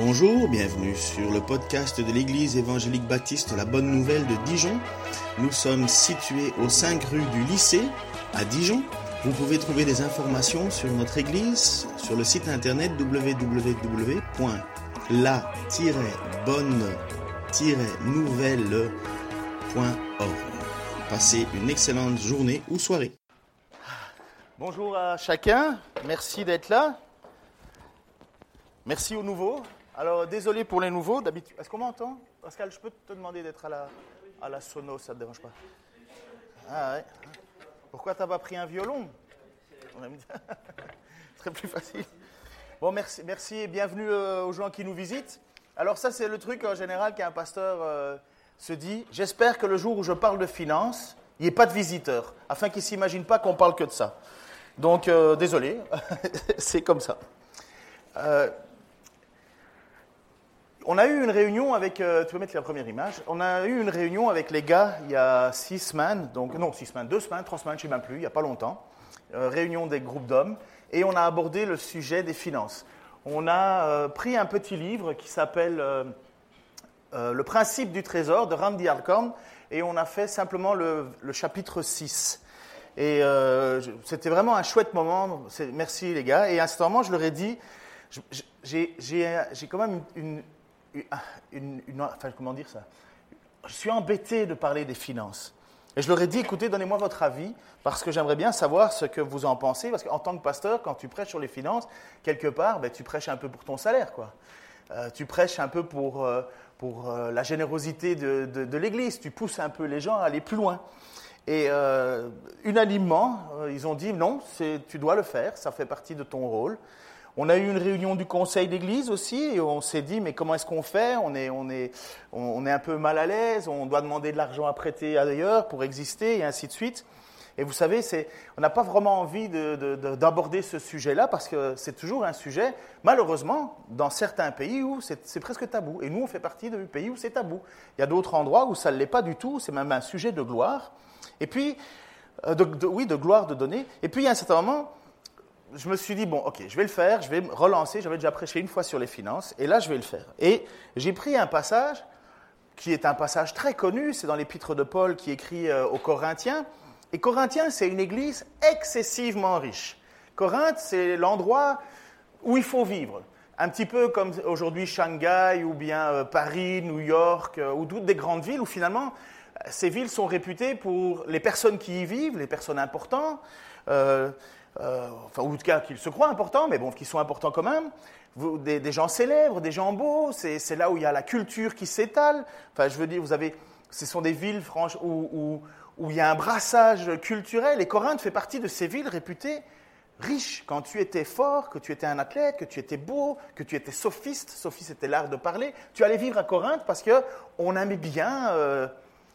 Bonjour, bienvenue sur le podcast de l'Église évangélique baptiste La Bonne Nouvelle de Dijon. Nous sommes situés aux 5 rue du lycée à Dijon. Vous pouvez trouver des informations sur notre Église sur le site internet www.la-bonne-nouvelle.org. Passez une excellente journée ou soirée. Bonjour à chacun, merci d'être là. Merci aux nouveaux. Alors, désolé pour les nouveaux, d'habitude. Est-ce qu'on m'entend? Pascal, je peux te demander d'être à la, à la sono, ça ne te dérange pas? Ah ouais. Pourquoi tu n'as pas pris un violon? Ce serait plus facile. Bon, merci, merci et bienvenue euh, aux gens qui nous visitent. Alors, ça, c'est le truc en général qu'un pasteur euh, se dit j'espère que le jour où je parle de finances, il n'y ait pas de visiteurs, afin qu'ils ne s'imaginent pas qu'on parle que de ça. Donc, euh, désolé, c'est comme ça. Euh, on a eu une réunion avec, euh, tu peux mettre la première image, on a eu une réunion avec les gars il y a six semaines, donc non, six semaines, deux semaines, trois semaines, je ne sais même plus, il n'y a pas longtemps, réunion des groupes d'hommes, et on a abordé le sujet des finances. On a pris un petit livre qui s'appelle Le principe du trésor de Randy Alcorn, et on a fait simplement le, chapitre 6. Et euh, c'était vraiment un chouette moment. Merci les gars. Et à ce moment, je leur ai dit, j'ai quand même une, une, enfin, comment dire ça? Je suis embêté de parler des finances. Et je leur ai dit, écoutez, donnez-moi votre avis, parce que j'aimerais bien savoir ce que vous en pensez, parce qu'en tant que pasteur, quand tu prêches sur les finances, quelque part, ben, tu prêches un peu pour ton salaire, quoi. Euh, tu prêches un peu pour, euh, pour la générosité de, de, l'Église, tu pousses un peu les gens à aller plus loin. Et euh, unanimement, euh, ils ont dit non, tu dois le faire, ça fait partie de ton rôle. On a eu une réunion du conseil d'église aussi, et on s'est dit, mais comment est-ce qu'on fait? On est, un peu mal à l'aise, on doit demander de l'argent à prêter ailleurs pour exister, et ainsi de suite. Et vous savez, on n'a pas vraiment envie d'aborder ce sujet-là parce que c'est toujours un sujet, malheureusement, dans certains pays où c'est presque tabou. Et nous, on fait partie de pays où c'est tabou. Il y a d'autres endroits où ça ne l'est pas du tout, c'est même un sujet de gloire. Et puis, euh, oui, de gloire de donner. Et puis, à un certain moment, je me suis dit, bon, ok, je vais le faire, je vais me relancer. J'avais déjà prêché une fois sur les finances, et là, je vais le faire. Et j'ai pris un passage qui est un passage très connu, c'est dans l'épître de Paul qui écrit euh, aux Corinthiens. Et Corinthiens, c'est une église excessivement riche. Corinthe, c'est l'endroit où il faut vivre. Un petit peu comme aujourd'hui Shanghai ou bien euh, Paris, New York, ou toutes des grandes villes où finalement ces villes sont réputées pour les personnes qui y vivent, les personnes importantes, euh, enfin, ou en tout cas qui se croient importants, mais bon, qui sont importants quand même, des, gens célèbres, des gens beaux, c'est là où il y a la culture qui s'étale. Enfin, je veux dire, vous avez, ce sont des villes franches où, il y a un brassage culturel, et Corinthe fait partie de ces villes réputées riches. Quand tu étais fort, que tu étais un athlète, que tu étais beau, que tu étais sophiste, sophiste c'était l'art de parler, tu allais vivre à Corinthe parce qu'on aimait bien... Euh,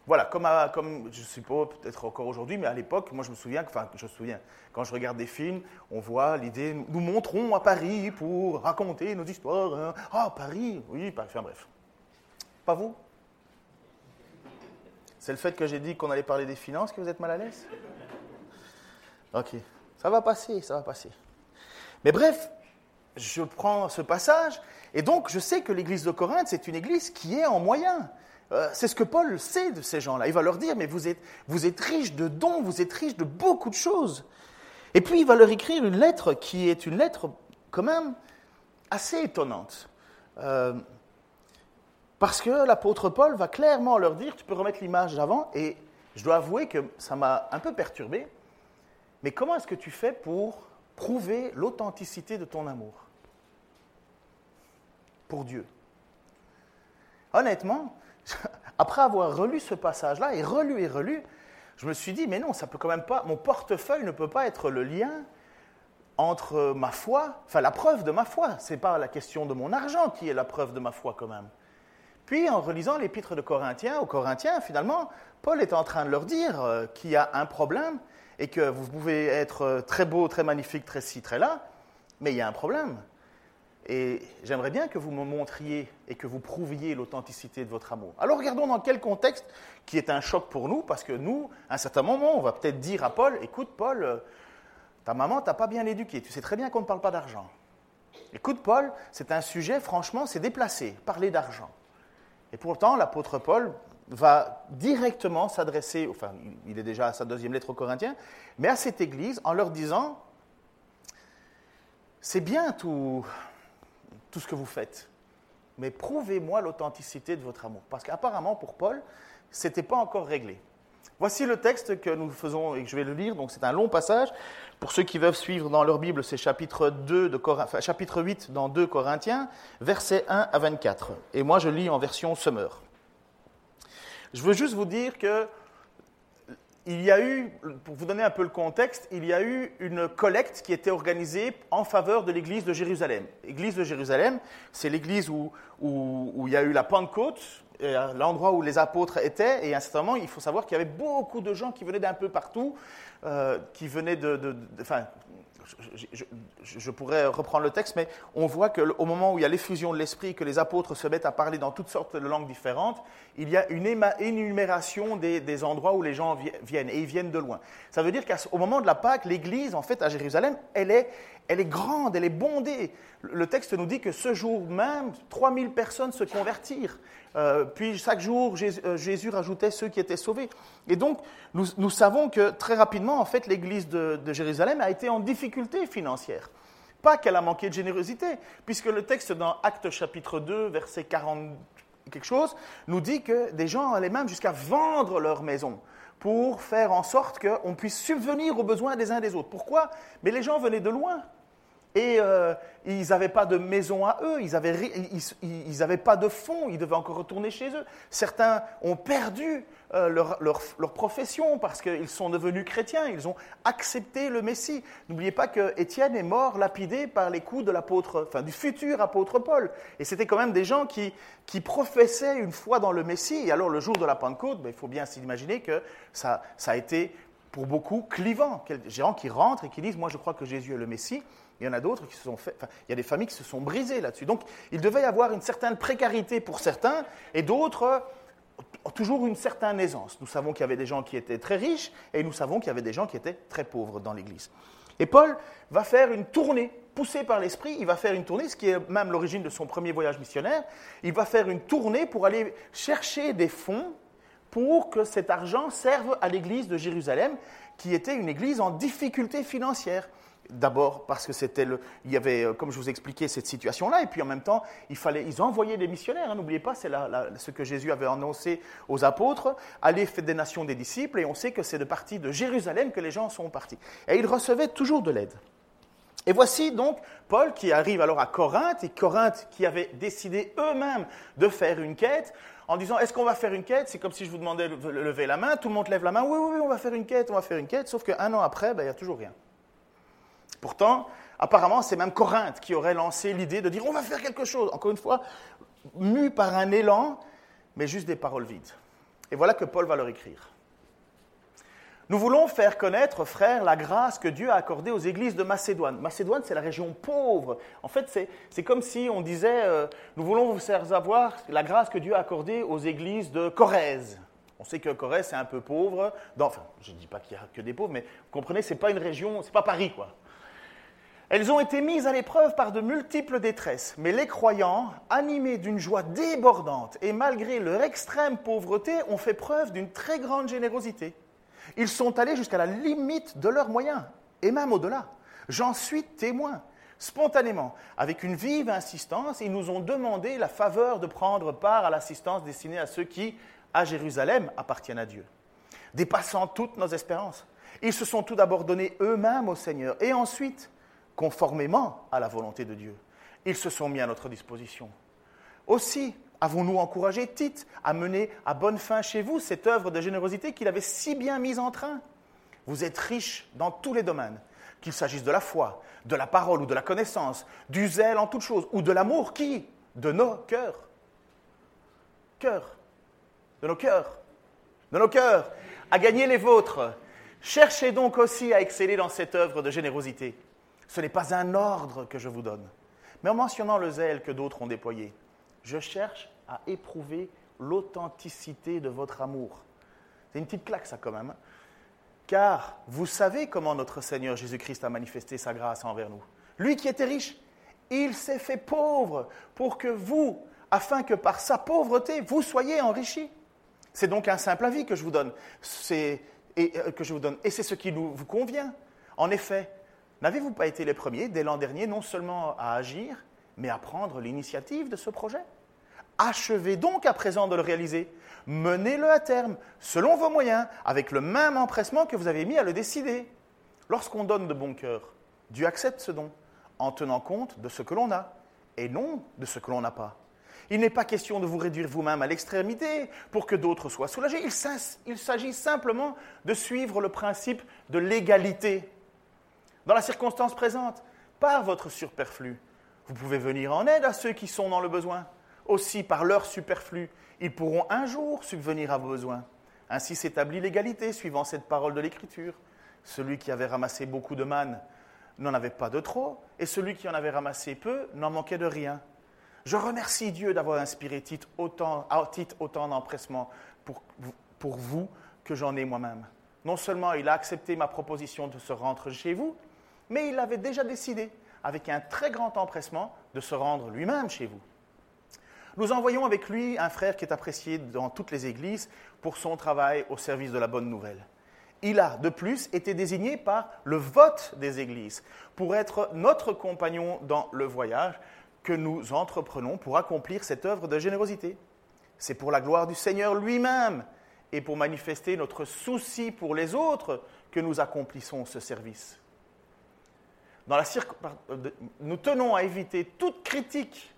voilà, comme, je suppose peut-être encore aujourd'hui, mais à l'époque, moi je me souviens, enfin je me souviens, quand je regarde des films, on voit l'idée, nous, montrons à Paris pour raconter nos histoires. Hein. Ah, Paris, oui, enfin bref. Pas vous? C'est le fait que j'ai dit qu'on allait parler des finances que vous êtes mal à l'aise? Ok, ça va passer, ça va passer. Mais bref, je prends ce passage, et donc je sais que l'église de Corinthe, c'est une église qui est en moyen. Euh, c'est ce que Paul sait de ces gens-là. Il va leur dire, mais vous êtes, vous êtes riches de dons, vous êtes riches de beaucoup de choses. Et puis il va leur écrire une lettre qui est une lettre quand même assez étonnante. Euh, parce que l'apôtre Paul va clairement leur dire, tu peux remettre l'image d'avant, et je dois avouer que ça m'a un peu perturbé, mais comment est-ce que tu fais pour prouver l'authenticité de ton amour? Pour Dieu Honnêtement, après avoir relu ce passage-là, et relu et relu, je me suis dit, mais non, ça peut quand même pas, mon portefeuille ne peut pas être le lien entre ma foi, enfin la preuve de ma foi. Ce n'est pas la question de mon argent qui est la preuve de ma foi quand même. Puis en relisant l'épître de Corinthiens, aux Corinthiens, finalement, Paul est en train de leur dire euh, qu'il y a un problème et que vous pouvez être euh, très beau, très magnifique, très ci, très là, mais il y a un problème. Et j'aimerais bien que vous me montriez et que vous prouviez l'authenticité de votre amour. Alors regardons dans quel contexte qui est un choc pour nous, parce que nous, à un certain moment, on va peut-être dire à Paul, écoute Paul, euh, ta maman t'a pas bien éduqué, tu sais très bien qu'on ne parle pas d'argent. Écoute, Paul, c'est un sujet, franchement, c'est déplacé, parler d'argent. Et pourtant, l'apôtre Paul va directement s'adresser, enfin, il est déjà à sa deuxième lettre aux Corinthiens, mais à cette église en leur disant C'est bien tout, tout ce que vous faites, mais prouvez-moi l'authenticité de votre amour. Parce qu'apparemment, pour Paul, ce n'était pas encore réglé. Voici le texte que nous faisons et que je vais le lire. Donc, c'est un long passage. Pour ceux qui veulent suivre dans leur Bible, c'est chapitre, 2 de chapitre 8 dans 2 Corinthiens, versets 1 à 24. Et moi, je lis en version Summer. Je veux juste vous dire que il y a eu, pour vous donner un peu le contexte, il y a eu une collecte qui était organisée en faveur de l'église de Jérusalem. L'église de Jérusalem, c'est l'église où, où, il y a eu la Pentecôte, l'endroit où les apôtres étaient, et à un certain moment, il faut savoir qu'il y avait beaucoup de gens qui venaient d'un peu partout, euh, qui venaient de, enfin, je, pourrais reprendre le texte, mais on voit qu'au moment où il y a l'effusion de l'esprit, que les apôtres se mettent à parler dans toutes sortes de langues différentes, il y a une énumération des, endroits où les gens viennent, et ils viennent de loin. Ça veut dire qu'au moment de la Pâque, l'Église, en fait, à Jérusalem, elle est, elle est grande, elle est bondée. Le texte nous dit que ce jour même, 3000 personnes se convertirent. Euh, puis chaque jour, euh, Jésus, rajoutait ceux qui étaient sauvés. Et donc, nous, savons que très rapidement, en fait, l'Église de, Jérusalem a été en difficulté financière. Pas qu'elle a manqué de générosité, puisque le texte dans Actes chapitre 2, verset 40 quelque chose, nous dit que des gens allaient même jusqu'à vendre leur maison pour faire en sorte qu'on puisse subvenir aux besoins des uns des autres. Pourquoi? Mais les gens venaient de loin. Et euh, ils n'avaient pas de maison à eux, ils n'avaient pas de fonds, ils devaient encore retourner chez eux. Certains ont perdu euh, leur, leur, profession parce qu'ils sont devenus chrétiens, ils ont accepté le Messie. N'oubliez pas que Étienne est mort lapidé par les coups de l'apôtre, enfin du futur apôtre Paul. Et c'était quand même des gens qui, qui professaient une foi dans le Messie. Et alors le jour de la Pentecôte, ben, il faut bien s'imaginer que ça, ça a été pour beaucoup clivant. Des gens qui rentrent et qui disent, moi je crois que Jésus est le Messie. Il y en a d'autres qui se sont fait, il y a des familles qui se sont brisées là-dessus. Donc, il devait y avoir une certaine précarité pour certains et d'autres euh, toujours une certaine aisance. Nous savons qu'il y avait des gens qui étaient très riches et nous savons qu'il y avait des gens qui étaient très pauvres dans l'Église. Et Paul va faire une tournée, poussé par l'Esprit, il va faire une tournée, ce qui est même l'origine de son premier voyage missionnaire. Il va faire une tournée pour aller chercher des fonds pour que cet argent serve à l'Église de Jérusalem, qui était une Église en difficulté financière. D'abord parce que c'était le, il y avait, euh, comme je vous expliquais, cette situation-là, et puis en même temps, il fallait, ils envoyaient des missionnaires. Hein, n'oubliez pas, c'est ce que Jésus avait annoncé aux apôtres allez faire des nations des disciples, et on sait que c'est de partie de Jérusalem que les gens sont partis. Et ils recevaient toujours de l'aide. Et voici donc Paul qui arrive alors à Corinthe, et Corinthe qui avait décidé eux-mêmes de faire une quête, en disant est-ce qu'on va faire une quête? C'est comme si je vous demandais de lever la main, tout le monde lève la main, oui, oui, oui, on va faire une quête, on va faire une quête, sauf qu'un an après, ben, il n'y a toujours rien. Pourtant, apparemment, c'est même Corinthe qui aurait lancé l'idée de dire on va faire quelque chose. Encore une fois, mu par un élan, mais juste des paroles vides. Et voilà que Paul va leur écrire. Nous voulons faire connaître, frères, la grâce que Dieu a accordée aux églises de Macédoine. Macédoine, c'est la région pauvre. En fait, c'est comme si on disait, euh, nous voulons vous faire savoir la grâce que Dieu a accordée aux églises de Corrèze. On sait que Corrèze, c'est un peu pauvre. enfin, je ne dis pas qu'il n'y a que des pauvres, mais vous comprenez, ce n'est pas une région, ce n'est pas Paris, quoi. Elles ont été mises à l'épreuve par de multiples détresses, mais les croyants, animés d'une joie débordante et malgré leur extrême pauvreté, ont fait preuve d'une très grande générosité. Ils sont allés jusqu'à la limite de leurs moyens, et même au-delà. J'en suis témoin. Spontanément, avec une vive insistance, ils nous ont demandé la faveur de prendre part à l'assistance destinée à ceux qui, à Jérusalem, appartiennent à Dieu. Dépassant toutes nos espérances, ils se sont tout d'abord donnés eux-mêmes au Seigneur, et ensuite, conformément à la volonté de Dieu. Ils se sont mis à notre disposition. Aussi, avons-nous encouragé Tite à mener à bonne fin chez vous cette œuvre de générosité qu'il avait si bien mise en train Vous êtes riches dans tous les domaines, qu'il s'agisse de la foi, de la parole ou de la connaissance, du zèle en toutes choses, ou de l'amour qui De nos cœurs. Cœurs. De nos cœurs. De nos cœurs. À gagner les vôtres. Cherchez donc aussi à exceller dans cette œuvre de générosité. Ce n'est pas un ordre que je vous donne, mais en mentionnant le zèle que d'autres ont déployé, je cherche à éprouver l'authenticité de votre amour. C'est une petite claque ça quand même. Car vous savez comment notre Seigneur Jésus-Christ a manifesté sa grâce envers nous. Lui qui était riche, Il s'est fait pauvre pour que vous, afin que par sa pauvreté, vous soyez enrichis. C'est donc un simple avis que je vous donne. euh, que je vous donne. Et c'est ce qui vous convient. En effet, n'avez-vous pas été les premiers, dès l'an dernier, non seulement à agir, mais à prendre l'initiative de ce projet? Achevez donc à présent de le réaliser. Menez-le à terme, selon vos moyens, avec le même empressement que vous avez mis à le décider. Lorsqu'on donne de bon cœur, Dieu accepte ce don, en tenant compte de ce que l'on a, et non de ce que l'on n'a pas. Il n'est pas question de vous réduire vous-même à l'extrémité pour que d'autres soient soulagés. Il s'agit simplement de suivre le principe de l'égalité. Dans la circonstance présente, par votre superflu, vous pouvez venir en aide à ceux qui sont dans le besoin. Aussi, par leur superflu, ils pourront un jour subvenir à vos besoins. Ainsi s'établit l'égalité suivant cette parole de l'Écriture. Celui qui avait ramassé beaucoup de manne n'en avait pas de trop, et celui qui en avait ramassé peu n'en manquait de rien. Je remercie Dieu d'avoir inspiré Tite autant, autant d'empressement pour vous que j'en ai moi-même. Non seulement il a accepté ma proposition de se rendre chez vous, mais il avait déjà décidé, avec un très grand empressement, de se rendre lui-même chez vous. Nous envoyons avec lui un frère qui est apprécié dans toutes les églises pour son travail au service de la bonne nouvelle. Il a, de plus, été désigné par le vote des églises pour être notre compagnon dans le voyage que nous entreprenons pour accomplir cette œuvre de générosité. C'est pour la gloire du Seigneur lui-même et pour manifester notre souci pour les autres que nous accomplissons ce service. La nous tenons à éviter toute critique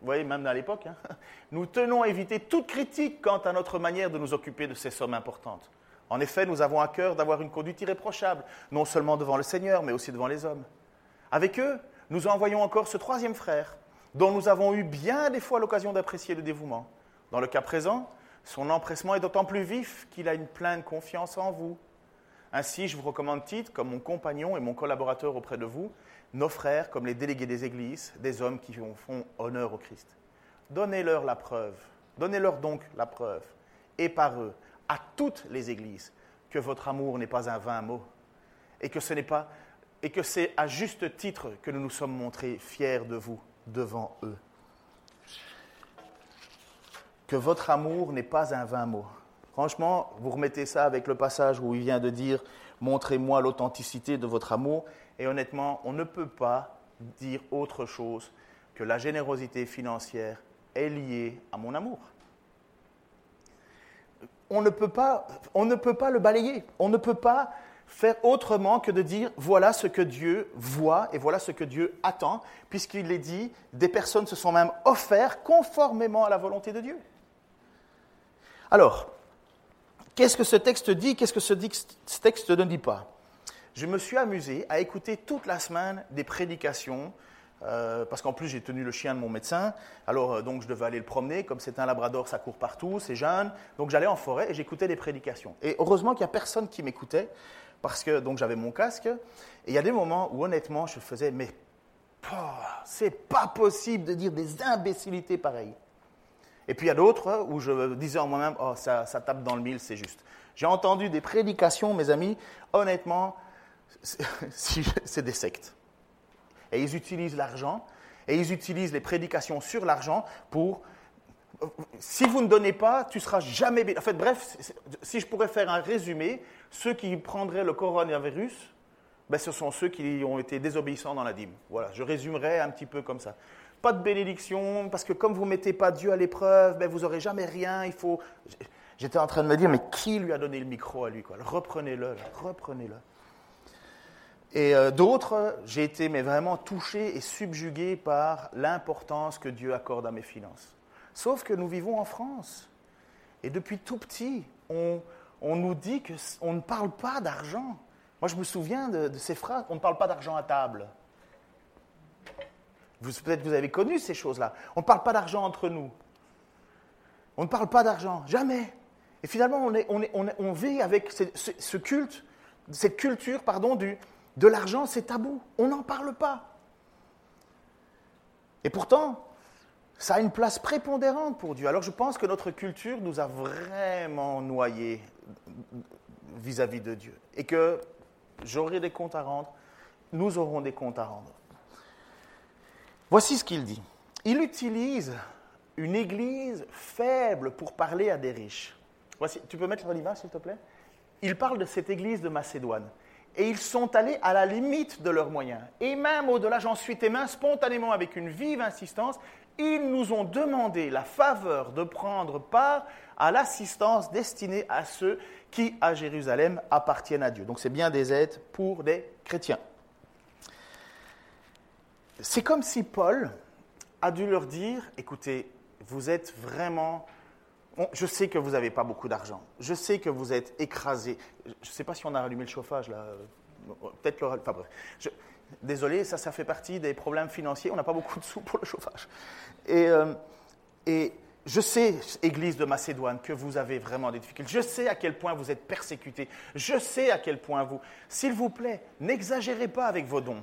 vous voyez, même à l'époque, hein. nous tenons à éviter toute critique quant à notre manière de nous occuper de ces sommes importantes. En effet, nous avons à cœur d'avoir une conduite irréprochable, non seulement devant le Seigneur, mais aussi devant les hommes. Avec eux, nous envoyons encore ce troisième frère, dont nous avons eu bien des fois l'occasion d'apprécier le dévouement. Dans le cas présent, son empressement est d'autant plus vif qu'il a une pleine confiance en vous. Ainsi, je vous recommande Tite comme mon compagnon et mon collaborateur auprès de vous, nos frères comme les délégués des églises, des hommes qui font honneur au Christ. Donnez-leur la preuve, donnez-leur donc la preuve, et par eux, à toutes les églises, que votre amour n'est pas un vain mot, et que ce n'est pas, et que c'est à juste titre que nous nous sommes montrés fiers de vous devant eux. Que votre amour n'est pas un vain mot. Franchement, vous remettez ça avec le passage où il vient de dire Montrez-moi l'authenticité de votre amour. Et honnêtement, on ne peut pas dire autre chose que la générosité financière est liée à mon amour. On ne peut pas, le balayer. On ne peut pas faire autrement que de dire voilà ce que Dieu voit et voilà ce que Dieu attend, puisqu'il est dit des personnes se sont même offertes conformément à la volonté de Dieu. Alors, Qu'est-ce que ce texte dit? Qu'est-ce que ce texte ne dit pas? Je me suis amusé à écouter toute la semaine des prédications, euh, parce qu'en plus j'ai tenu le chien de mon médecin, alors euh, donc je devais aller le promener, comme c'est un labrador, ça court partout, c'est jeune, donc j'allais en forêt et j'écoutais des prédications. Et heureusement qu'il n'y a personne qui m'écoutait, parce que donc j'avais mon casque, et il y a des moments où honnêtement je faisais, mais c'est pas possible de dire des imbécilités pareilles. Et puis il y a d'autres où je disais en moi-même, oh, ça, tape dans le mille, c'est juste. J'ai entendu des prédications, mes amis, honnêtement, c'est des sectes. Et ils utilisent l'argent, et ils utilisent les prédications sur l'argent pour... Si vous ne donnez pas, tu seras jamais... En fait, bref, si je pourrais faire un résumé, ceux qui prendraient le coronavirus, ben, ce sont ceux qui ont été désobéissants dans la dîme. Voilà, je résumerai un petit peu comme ça pas de bénédiction, parce que comme vous ne mettez pas Dieu à l'épreuve, ben vous n'aurez jamais rien. Il faut. J'étais en train de me dire, mais qui lui a donné le micro à lui Reprenez-le, reprenez-le. Et euh, d'autres, j'ai été mais vraiment touché et subjugué par l'importance que Dieu accorde à mes finances. Sauf que nous vivons en France. Et depuis tout petit, on, on nous dit qu'on ne parle pas d'argent. Moi, je me souviens de, de ces phrases, on ne parle pas d'argent à table. Peut-être que vous avez connu ces choses-là. On ne parle pas d'argent entre nous. On ne parle pas d'argent, jamais. Et finalement, on, vit avec ce, culte, cette culture pardon, de l'argent, c'est tabou. On n'en parle pas. Et pourtant, ça a une place prépondérante pour Dieu. Alors je pense que notre culture nous a vraiment noyés vis à -vis de Dieu. Et que j'aurai des comptes à rendre, nous aurons des comptes à rendre. Voici ce qu'il dit. Il utilise une église faible pour parler à des riches. Voici, tu peux mettre l'oliva, s'il te plaît? Il parle de cette église de Macédoine. Et ils sont allés à la limite de leurs moyens. Et même au-delà, j'en suis témoin, spontanément, avec une vive insistance, ils nous ont demandé la faveur de prendre part à l'assistance destinée à ceux qui, à Jérusalem, appartiennent à Dieu. Donc c'est bien des aides pour des chrétiens. C'est comme si Paul a dû leur dire, écoutez, vous êtes vraiment... Je sais que vous n'avez pas beaucoup d'argent. Je sais que vous êtes écrasés. Je ne sais pas si on a allumé le chauffage là. Peut-être le... Enfin bref. Désolé, ça, ça fait partie des problèmes financiers. On n'a pas beaucoup de sous pour le chauffage. Et, euh, et je sais, Église de Macédoine, que vous avez vraiment des difficultés. Je sais à quel point vous êtes persécutés. Je sais à quel point vous... S'il vous plaît, n'exagérez pas avec vos dons.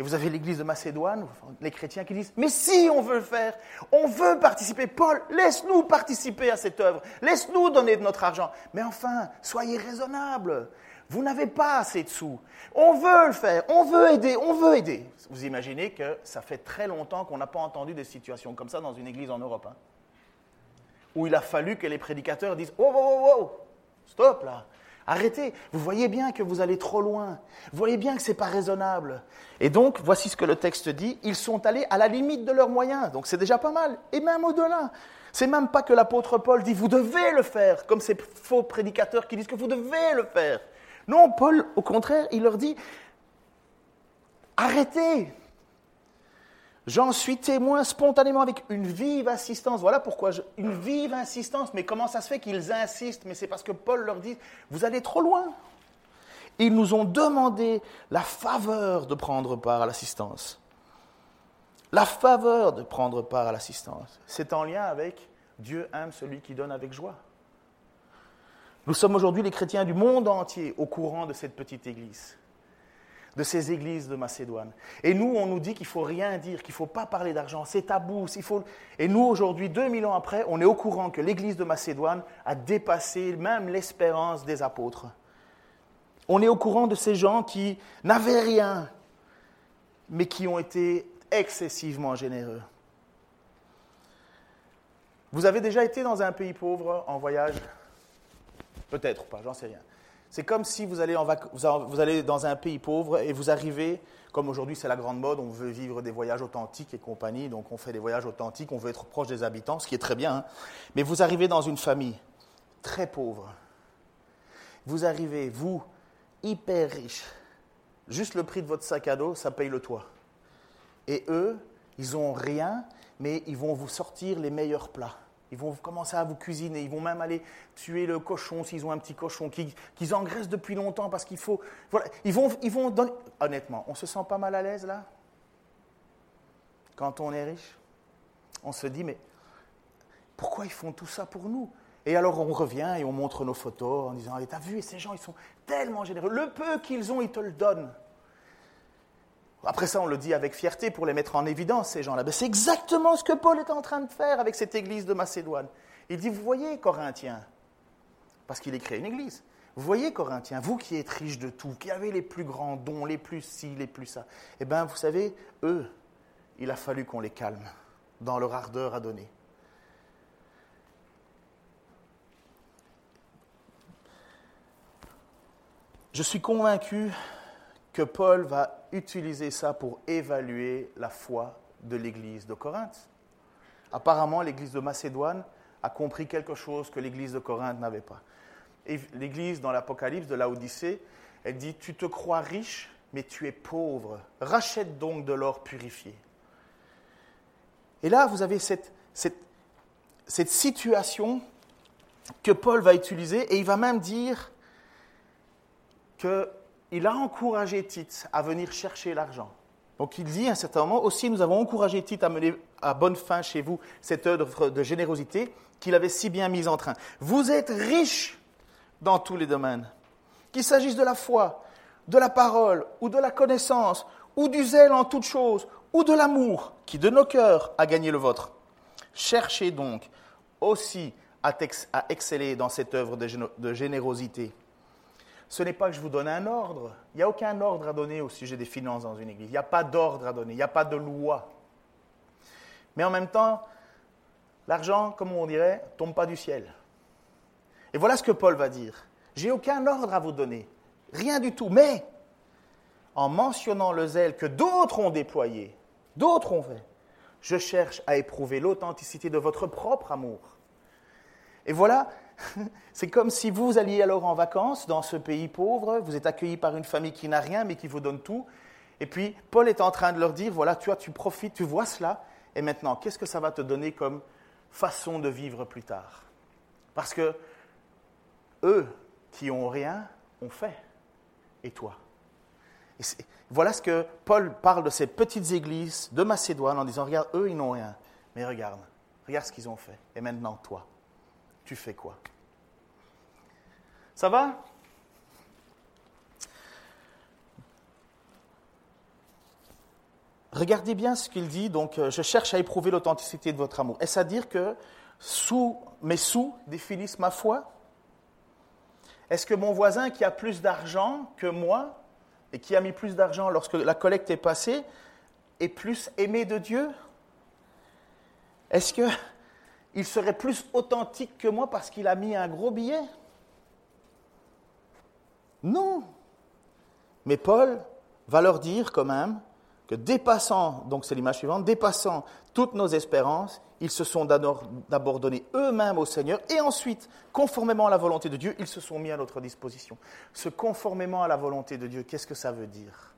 Et vous avez l'Église de Macédoine, les chrétiens qui disent, mais si on veut le faire, on veut participer. Paul, laisse-nous participer à cette œuvre. Laisse-nous donner de notre argent. Mais enfin, soyez raisonnables. Vous n'avez pas assez de sous. On veut le faire, on veut aider, on veut aider. Vous imaginez que ça fait très longtemps qu'on n'a pas entendu des situations comme ça dans une église en Europe. Hein, où il a fallu que les prédicateurs disent Oh, oh, oh, oh, stop là, arrêtez. Vous voyez bien que vous allez trop loin. Vous voyez bien que ce n'est pas raisonnable. Et donc, voici ce que le texte dit ils sont allés à la limite de leurs moyens. Donc, c'est déjà pas mal. Et même au-delà. C'est même pas que l'apôtre Paul dit Vous devez le faire, comme ces faux prédicateurs qui disent que vous devez le faire. Non, Paul, au contraire, il leur dit, arrêtez. J'en suis témoin spontanément avec une vive insistance. Voilà pourquoi une vive insistance. Mais comment ça se fait qu'ils insistent? Mais c'est parce que Paul leur dit, vous allez trop loin. Ils nous ont demandé la faveur de prendre part à l'assistance. La faveur de prendre part à l'assistance. C'est en lien avec Dieu aime celui qui donne avec joie. Nous sommes aujourd'hui les chrétiens du monde entier au courant de cette petite église, de ces églises de Macédoine. Et nous, on nous dit qu'il ne faut rien dire, qu'il ne faut pas parler d'argent, c'est tabou. Et nous, aujourd'hui, 2000 ans après, on est au courant que l'église de Macédoine a dépassé même l'espérance des apôtres. On est au courant de ces gens qui n'avaient rien, mais qui ont été excessivement généreux. Vous avez déjà été dans un pays pauvre en voyage? Peut-être pas, j'en sais rien. C'est comme si vous allez, dans un pays pauvre et vous arrivez, comme aujourd'hui c'est la grande mode, on veut vivre des voyages authentiques et compagnie, donc on fait des voyages authentiques, on veut être proche des habitants, ce qui est très bien. Hein. Mais vous arrivez dans une famille très pauvre. Vous arrivez, vous, hyper riche. Juste le prix de votre sac à dos, ça paye le toit. Et eux, ils n'ont rien, mais ils vont vous sortir les meilleurs plats. Ils vont commencer à vous cuisiner. Ils vont même aller tuer le cochon s'ils ont un petit cochon qu'ils engraissent depuis longtemps parce qu'il faut. Voilà. Ils vont, ils vont donner. Honnêtement, on se sent pas mal à l'aise là? Quand on est riche On se dit, mais pourquoi ils font tout ça pour nous? Et alors on revient et on montre nos photos en disant, t'as vu, ces gens, ils sont tellement généreux. Le peu qu'ils ont, ils te le donnent. Après ça, on le dit avec fierté pour les mettre en évidence, ces gens-là. c'est exactement ce que Paul est en train de faire avec cette église de Macédoine. Il dit, vous voyez, Corinthiens, parce qu'il écrit une église, vous voyez, Corinthiens, vous qui êtes riches de tout, qui avez les plus grands dons, les plus ci, les plus ça, eh bien, vous savez, eux, il a fallu qu'on les calme dans leur ardeur à donner. Je suis convaincu que Paul va utiliser ça pour évaluer la foi de l'église de Corinthe. Apparemment, l'église de Macédoine a compris quelque chose que l'église de Corinthe n'avait pas. Et l'église dans l'Apocalypse de l'Odyssée, elle dit Tu te crois riche, mais tu es pauvre. Rachète donc de l'or purifié. Et là, vous avez cette, situation que Paul va utiliser, et il va même dire que il a encouragé Tite à venir chercher l'argent. Donc il dit à un certain moment, aussi nous avons encouragé Tite à mener à bonne fin chez vous cette œuvre de générosité qu'il avait si bien mise en train. Vous êtes riches dans tous les domaines, qu'il s'agisse de la foi, de la parole, ou de la connaissance, ou du zèle en toutes choses, ou de l'amour qui de nos cœurs a gagné le vôtre. Cherchez donc aussi à, exceller dans cette œuvre de générosité ce n'est pas que je vous donne un ordre. Il n'y a aucun ordre à donner au sujet des finances dans une église. Il n'y a pas d'ordre à donner. Il n'y a pas de loi. Mais en même temps, l'argent, comme on dirait, tombe pas du ciel. Et voilà ce que Paul va dire. J'ai aucun ordre à vous donner, rien du tout. Mais en mentionnant le zèle que d'autres ont déployé, d'autres ont fait, je cherche à éprouver l'authenticité de votre propre amour. Et voilà, c'est comme si vous alliez alors en vacances dans ce pays pauvre, vous êtes accueilli par une famille qui n'a rien mais qui vous donne tout. Et puis Paul est en train de leur dire, voilà, tu vois, tu profites, tu vois cela, et maintenant, qu'est-ce que ça va te donner comme façon de vivre plus tard? Parce que eux qui ont rien ont fait, et toi? Voilà ce que Paul parle de ces petites églises de Macédoine en disant, regarde, eux, ils n'ont rien, mais regarde, regarde ce qu'ils ont fait. Et maintenant, toi, tu fais quoi? Ça va? Regardez bien ce qu'il dit, donc euh, je cherche à éprouver l'authenticité de votre amour. Est-ce à dire que sous, mes sous définissent ma foi? Est-ce que mon voisin qui a plus d'argent que moi et qui a mis plus d'argent lorsque la collecte est passée est plus aimé de Dieu? Est-ce qu'il serait plus authentique que moi parce qu'il a mis un gros billet Non. Mais Paul va leur dire quand même que dépassant, donc c'est l'image suivante, dépassant toutes nos espérances, ils se sont d'abord donnés eux-mêmes au Seigneur et ensuite, conformément à la volonté de Dieu, ils se sont mis à notre disposition. Ce conformément à la volonté de Dieu, qu'est-ce que ça veut dire?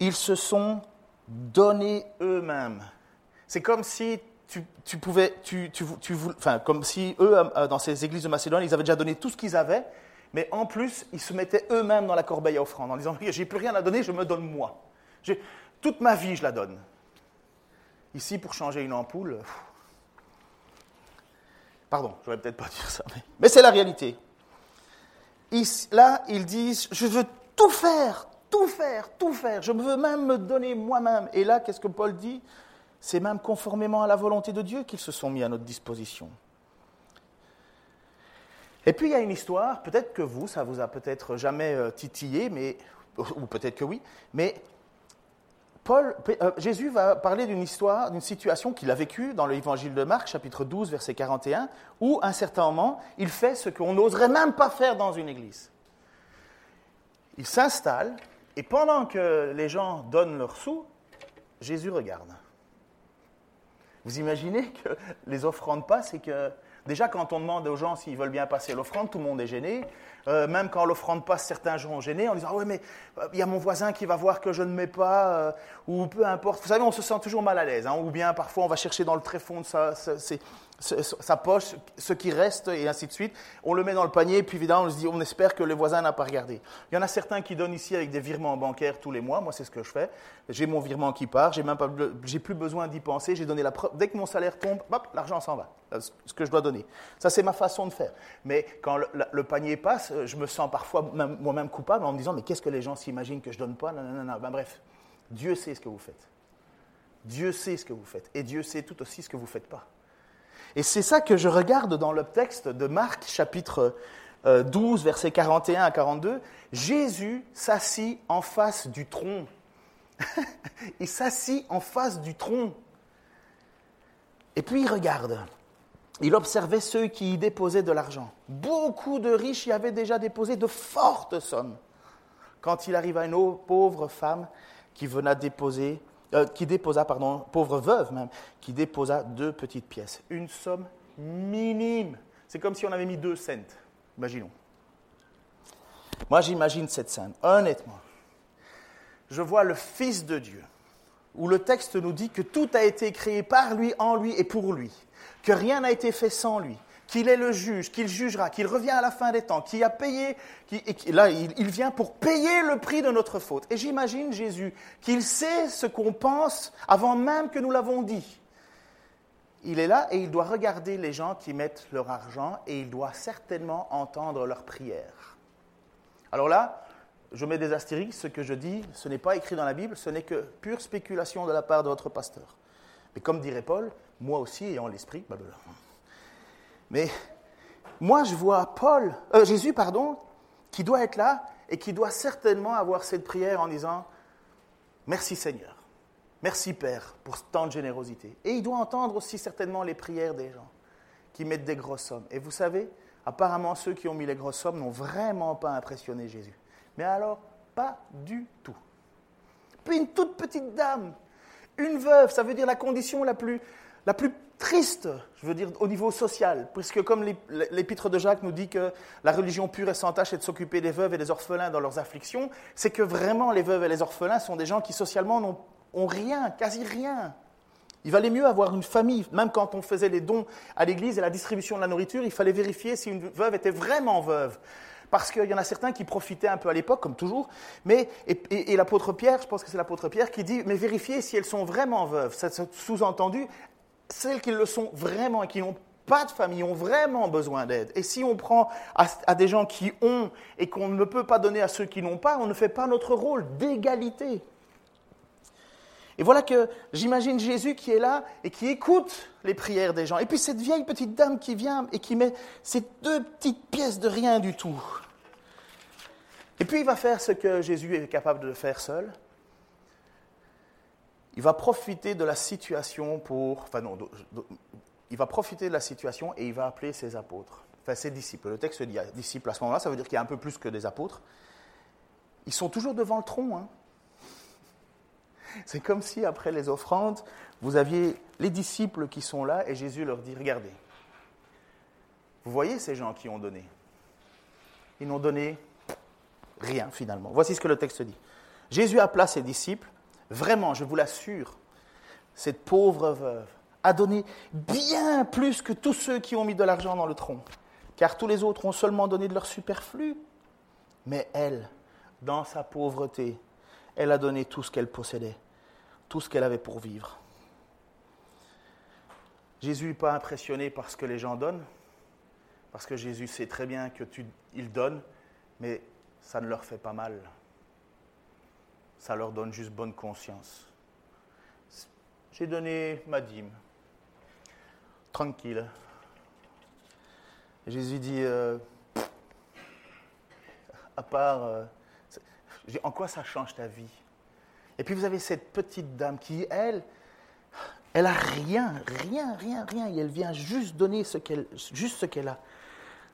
Ils se sont donnés eux-mêmes. C'est comme si tu, pouvais, tu, enfin, comme si eux, euh, dans ces églises de Macédoine, ils avaient déjà donné tout ce qu'ils avaient, mais en plus, ils se mettaient eux-mêmes dans la corbeille à offrande en disant, j'ai plus rien à donner, je me donne moi. Toute ma vie, je la donne. Ici, pour changer une ampoule, pardon, je n'aurais peut-être pas dire ça, mais, c'est la réalité. là, ils disent, je veux tout faire, tout faire, tout faire. Je veux même me donner moi-même. Et là, qu'est-ce que Paul dit? C'est même conformément à la volonté de Dieu qu'ils se sont mis à notre disposition. Et puis il y a une histoire, peut-être que vous, ça vous a peut-être jamais euh, titillé, mais, ou peut-être que oui, mais Paul, euh, Jésus va parler d'une histoire, d'une situation qu'il a vécue dans l'évangile de Marc, chapitre 12, verset 41, où, à un certain moment, il fait ce qu'on n'oserait même pas faire dans une église. Il s'installe, et pendant que les gens donnent leurs sous, Jésus regarde. Vous imaginez que les offrandes passent et que déjà quand on demande aux gens s'ils veulent bien passer l'offrande, tout le monde est gêné. Euh, même quand l'offrande passe, certains gens gênés en disant ah oui, mais euh, il y a mon voisin qui va voir que je ne mets pas, euh, ou peu importe. Vous savez, on se sent toujours mal à l'aise, hein, ou bien parfois on va chercher dans le tréfonds de sa, poche ce qui reste, et ainsi de suite. On le met dans le panier, puis évidemment, on se dit on espère que le voisin n'a pas regardé. Il y en a certains qui donnent ici avec des virements bancaires tous les mois. Moi, c'est ce que je fais. J'ai mon virement qui part, j'ai même pas, j'ai plus besoin d'y penser. J'ai donné la preuve. Dès que mon salaire tombe, hop, l'argent s'en va. Ce que je dois donner. Ça, c'est ma façon de faire. Mais quand le panier passe, euh, je me sens parfois moi-même coupable en me disant, mais qu'est-ce que les gens s'imaginent que je donne pas? Non, non, non. Ben, bref, Dieu sait ce que vous faites. Dieu sait ce que vous faites. Et Dieu sait tout aussi ce que vous ne faites pas. Et c'est ça que je regarde dans le texte de Marc, chapitre 12, euh, versets 41 à 42. Jésus s'assit en face du tronc. il s'assit en face du tronc. Et puis il regarde il observait ceux qui y déposaient de l'argent. Beaucoup de riches y avaient déjà déposé de fortes sommes. Quand il arriva une pauvre femme qui venait déposer, euh, qui déposa, pardon, pauvre veuve même, qui déposa deux petites pièces, une somme minime. C'est comme si on avait mis deux cents. Imaginons. Moi, j'imagine cette scène, honnêtement. Je vois le Fils de Dieu, où le texte nous dit que tout a été créé par lui, en lui et pour lui que rien n'a été fait sans lui, qu'il est le juge, qu'il jugera, qu'il revient à la fin des temps, qu'il a payé, et là il, vient pour payer le prix de notre faute. Et j'imagine Jésus qu'il sait ce qu'on pense avant même que nous l'avons dit. Il est là et il doit regarder les gens qui mettent leur argent et il doit certainement entendre leurs prières. Alors là, je mets des astérix, ce que je dis, ce n'est pas écrit dans la Bible, ce n'est que pure spéculation de la part de votre pasteur. Mais comme dirait Paul, moi aussi ayant l'esprit. Mais moi, je vois Paul, euh, Jésus, pardon, qui doit être là et qui doit certainement avoir cette prière en disant Merci Seigneur. Merci Père pour tant de générosité. Et il doit entendre aussi certainement les prières des gens qui mettent des grosses sommes. Et vous savez, apparemment ceux qui ont mis les grosses sommes n'ont vraiment pas impressionné Jésus. Mais alors, pas du tout. Puis une toute petite dame, une veuve, ça veut dire la condition la plus, la plus triste, je veux dire, au niveau social, puisque comme l'épître de Jacques nous dit que la religion pure et sans tâche est de s'occuper des veuves et des orphelins dans leurs afflictions, c'est que vraiment les veuves et les orphelins sont des gens qui socialement n'ont ont rien, quasi rien. Il valait mieux avoir une famille, même quand on faisait les dons à l'église et la distribution de la nourriture, il fallait vérifier si une veuve était vraiment veuve. Parce qu'il y en a certains qui profitaient un peu à l'époque, comme toujours, mais, et, l'apôtre Pierre, je pense que c'est l'apôtre Pierre qui dit, mais vérifiez si elles sont vraiment veuves. C'est sous-entendu, celles qui le sont vraiment et qui n'ont pas de famille ont vraiment besoin d'aide. Et si on prend à, des gens qui ont et qu'on ne peut pas donner à ceux qui n'ont pas, on ne fait pas notre rôle d'égalité. Et voilà que j'imagine Jésus qui est là et qui écoute les prières des gens. Et puis cette vieille petite dame qui vient et qui met ces deux petites pièces de rien du tout. Et puis il va faire ce que Jésus est capable de faire seul. Il va profiter de la situation pour... Enfin non, il va profiter de la situation et il va appeler ses apôtres, enfin ses disciples. Le texte dit disciples à ce moment-là, ça veut dire qu'il y a un peu plus que des apôtres. Ils sont toujours devant le tronc. Hein. C'est comme si, après les offrandes, vous aviez les disciples qui sont là et Jésus leur dit, regardez, vous voyez ces gens qui ont donné? Ils n'ont donné rien finalement. Voici ce que le texte dit. Jésus appela ses disciples, vraiment, je vous l'assure, cette pauvre veuve a donné bien plus que tous ceux qui ont mis de l'argent dans le tronc, car tous les autres ont seulement donné de leur superflu. Mais elle, dans sa pauvreté, elle a donné tout ce qu'elle possédait tout ce qu'elle avait pour vivre. Jésus n'est pas impressionné par ce que les gens donnent, parce que Jésus sait très bien que tu, il donne, mais ça ne leur fait pas mal. Ça leur donne juste bonne conscience. J'ai donné ma dîme, tranquille. Jésus dit, euh, à part, euh, en quoi ça change ta vie? Et puis vous avez cette petite dame qui, elle, elle a rien, rien, rien, rien. Et elle vient juste donner ce qu'elle, juste ce qu'elle a.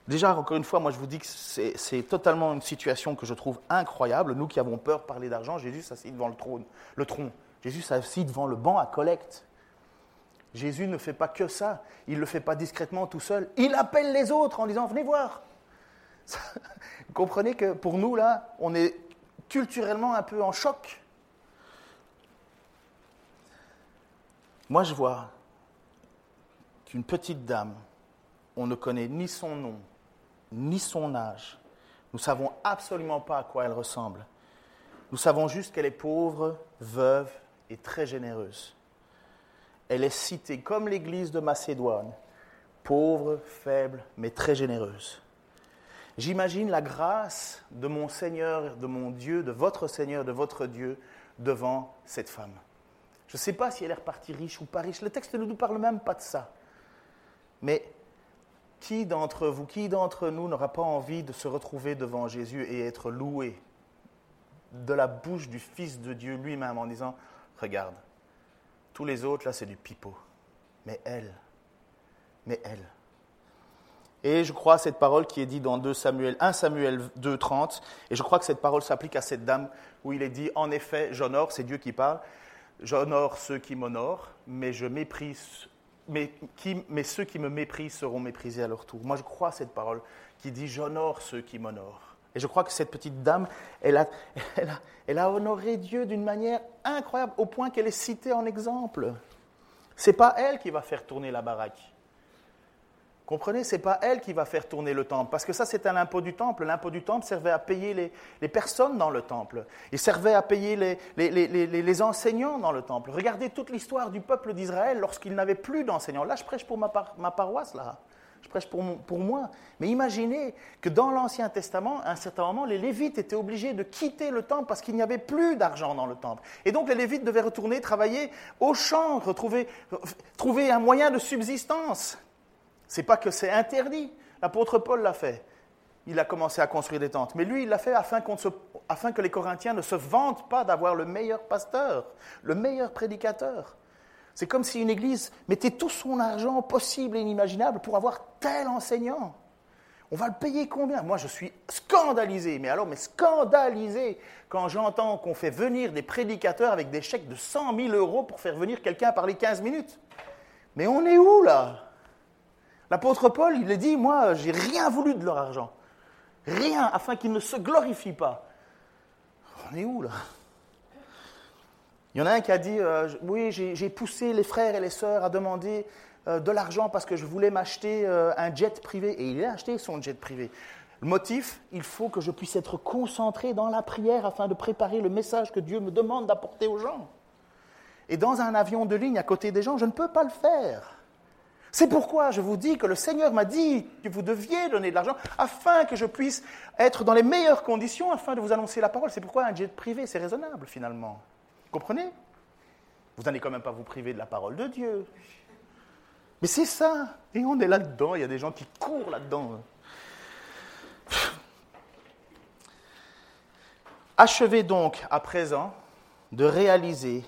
Déjà, encore une fois, moi je vous dis que c'est, totalement une situation que je trouve incroyable. Nous qui avons peur de parler d'argent, Jésus s'assit devant le trône, le tronc. Jésus s'assit devant le banc à collecte. Jésus ne fait pas que ça. Il ne le fait pas discrètement tout seul. Il appelle les autres en disant Venez voir. Vous comprenez que pour nous, là, on est culturellement un peu en choc. Moi, je vois qu'une petite dame, on ne connaît ni son nom, ni son âge. Nous ne savons absolument pas à quoi elle ressemble. Nous savons juste qu'elle est pauvre, veuve et très généreuse. Elle est citée comme l'église de Macédoine, pauvre, faible, mais très généreuse. J'imagine la grâce de mon Seigneur, de mon Dieu, de votre Seigneur, de votre Dieu devant cette femme. Je ne sais pas si elle est repartie riche ou pas riche. Le texte ne nous parle même pas de ça. Mais qui d'entre vous, qui d'entre nous n'aura pas envie de se retrouver devant Jésus et être loué de la bouche du Fils de Dieu lui-même en disant, regarde, tous les autres, là, c'est du pipeau. Mais elle, mais elle. Et je crois cette parole qui est dite dans 2 Samuel, 1 Samuel 2, 30, et je crois que cette parole s'applique à cette dame où il est dit, en effet, j'honore, c'est Dieu qui parle, J'honore ceux qui m'honorent, mais je méprise, mais, ceux qui me méprisent seront méprisés à leur tour. Moi, je crois à cette parole qui dit j'honore ceux qui m'honorent. Et je crois que cette petite dame, elle a, elle a, elle a honoré Dieu d'une manière incroyable, au point qu'elle est citée en exemple. C'est pas elle qui va faire tourner la baraque. Comprenez, ce n'est pas elle qui va faire tourner le temple, parce que ça, c'est un impôt du temple. L'impôt du temple servait à payer les, personnes dans le temple. Il servait à payer les, les enseignants dans le temple. Regardez toute l'histoire du peuple d'Israël lorsqu'il n'avait plus d'enseignants. Là, je prêche pour ma, ma paroisse, là. Je prêche pour, pour moi. Mais imaginez que dans l'Ancien Testament, à un certain moment, les Lévites étaient obligés de quitter le temple parce qu'il n'y avait plus d'argent dans le temple. Et donc les Lévites devaient retourner travailler au champ, retrouver, trouver un moyen de subsistance. C'est pas que c'est interdit. L'apôtre Paul l'a fait. il a commencé à construire des tentes. Mais lui, il l'a fait afin, afin, que les Corinthiens ne se vantent pas d'avoir le meilleur pasteur, le meilleur prédicateur. C'est comme si une église mettait tout son argent possible et inimaginable pour avoir tel enseignant. On va le payer combien? Moi, je suis scandalisé, mais alors, mais scandalisé quand j'entends qu'on fait venir des prédicateurs avec des chèques de 100 000 euros pour faire venir quelqu'un parler 15 minutes. Mais on est où là? L'apôtre Paul, il a dit, moi, j'ai rien voulu de leur argent. Rien, afin qu'ils ne se glorifient pas. On est où là? Il y en a un qui a dit, euh, oui, j'ai poussé les frères et les sœurs à demander euh, de l'argent parce que je voulais m'acheter euh, un jet privé. Et il a acheté son jet privé. Le motif, il faut que je puisse être concentré dans la prière afin de préparer le message que Dieu me demande d'apporter aux gens. Et dans un avion de ligne à côté des gens, je ne peux pas le faire. C'est pourquoi je vous dis que le Seigneur m'a dit que vous deviez donner de l'argent afin que je puisse être dans les meilleures conditions afin de vous annoncer la parole. C'est pourquoi un jet privé, c'est raisonnable finalement. Vous comprenez? Vous n'allez quand même pas vous priver de la parole de Dieu. Mais c'est ça. Et on est là-dedans. Il y a des gens qui courent là-dedans. Achevez donc à présent de réaliser,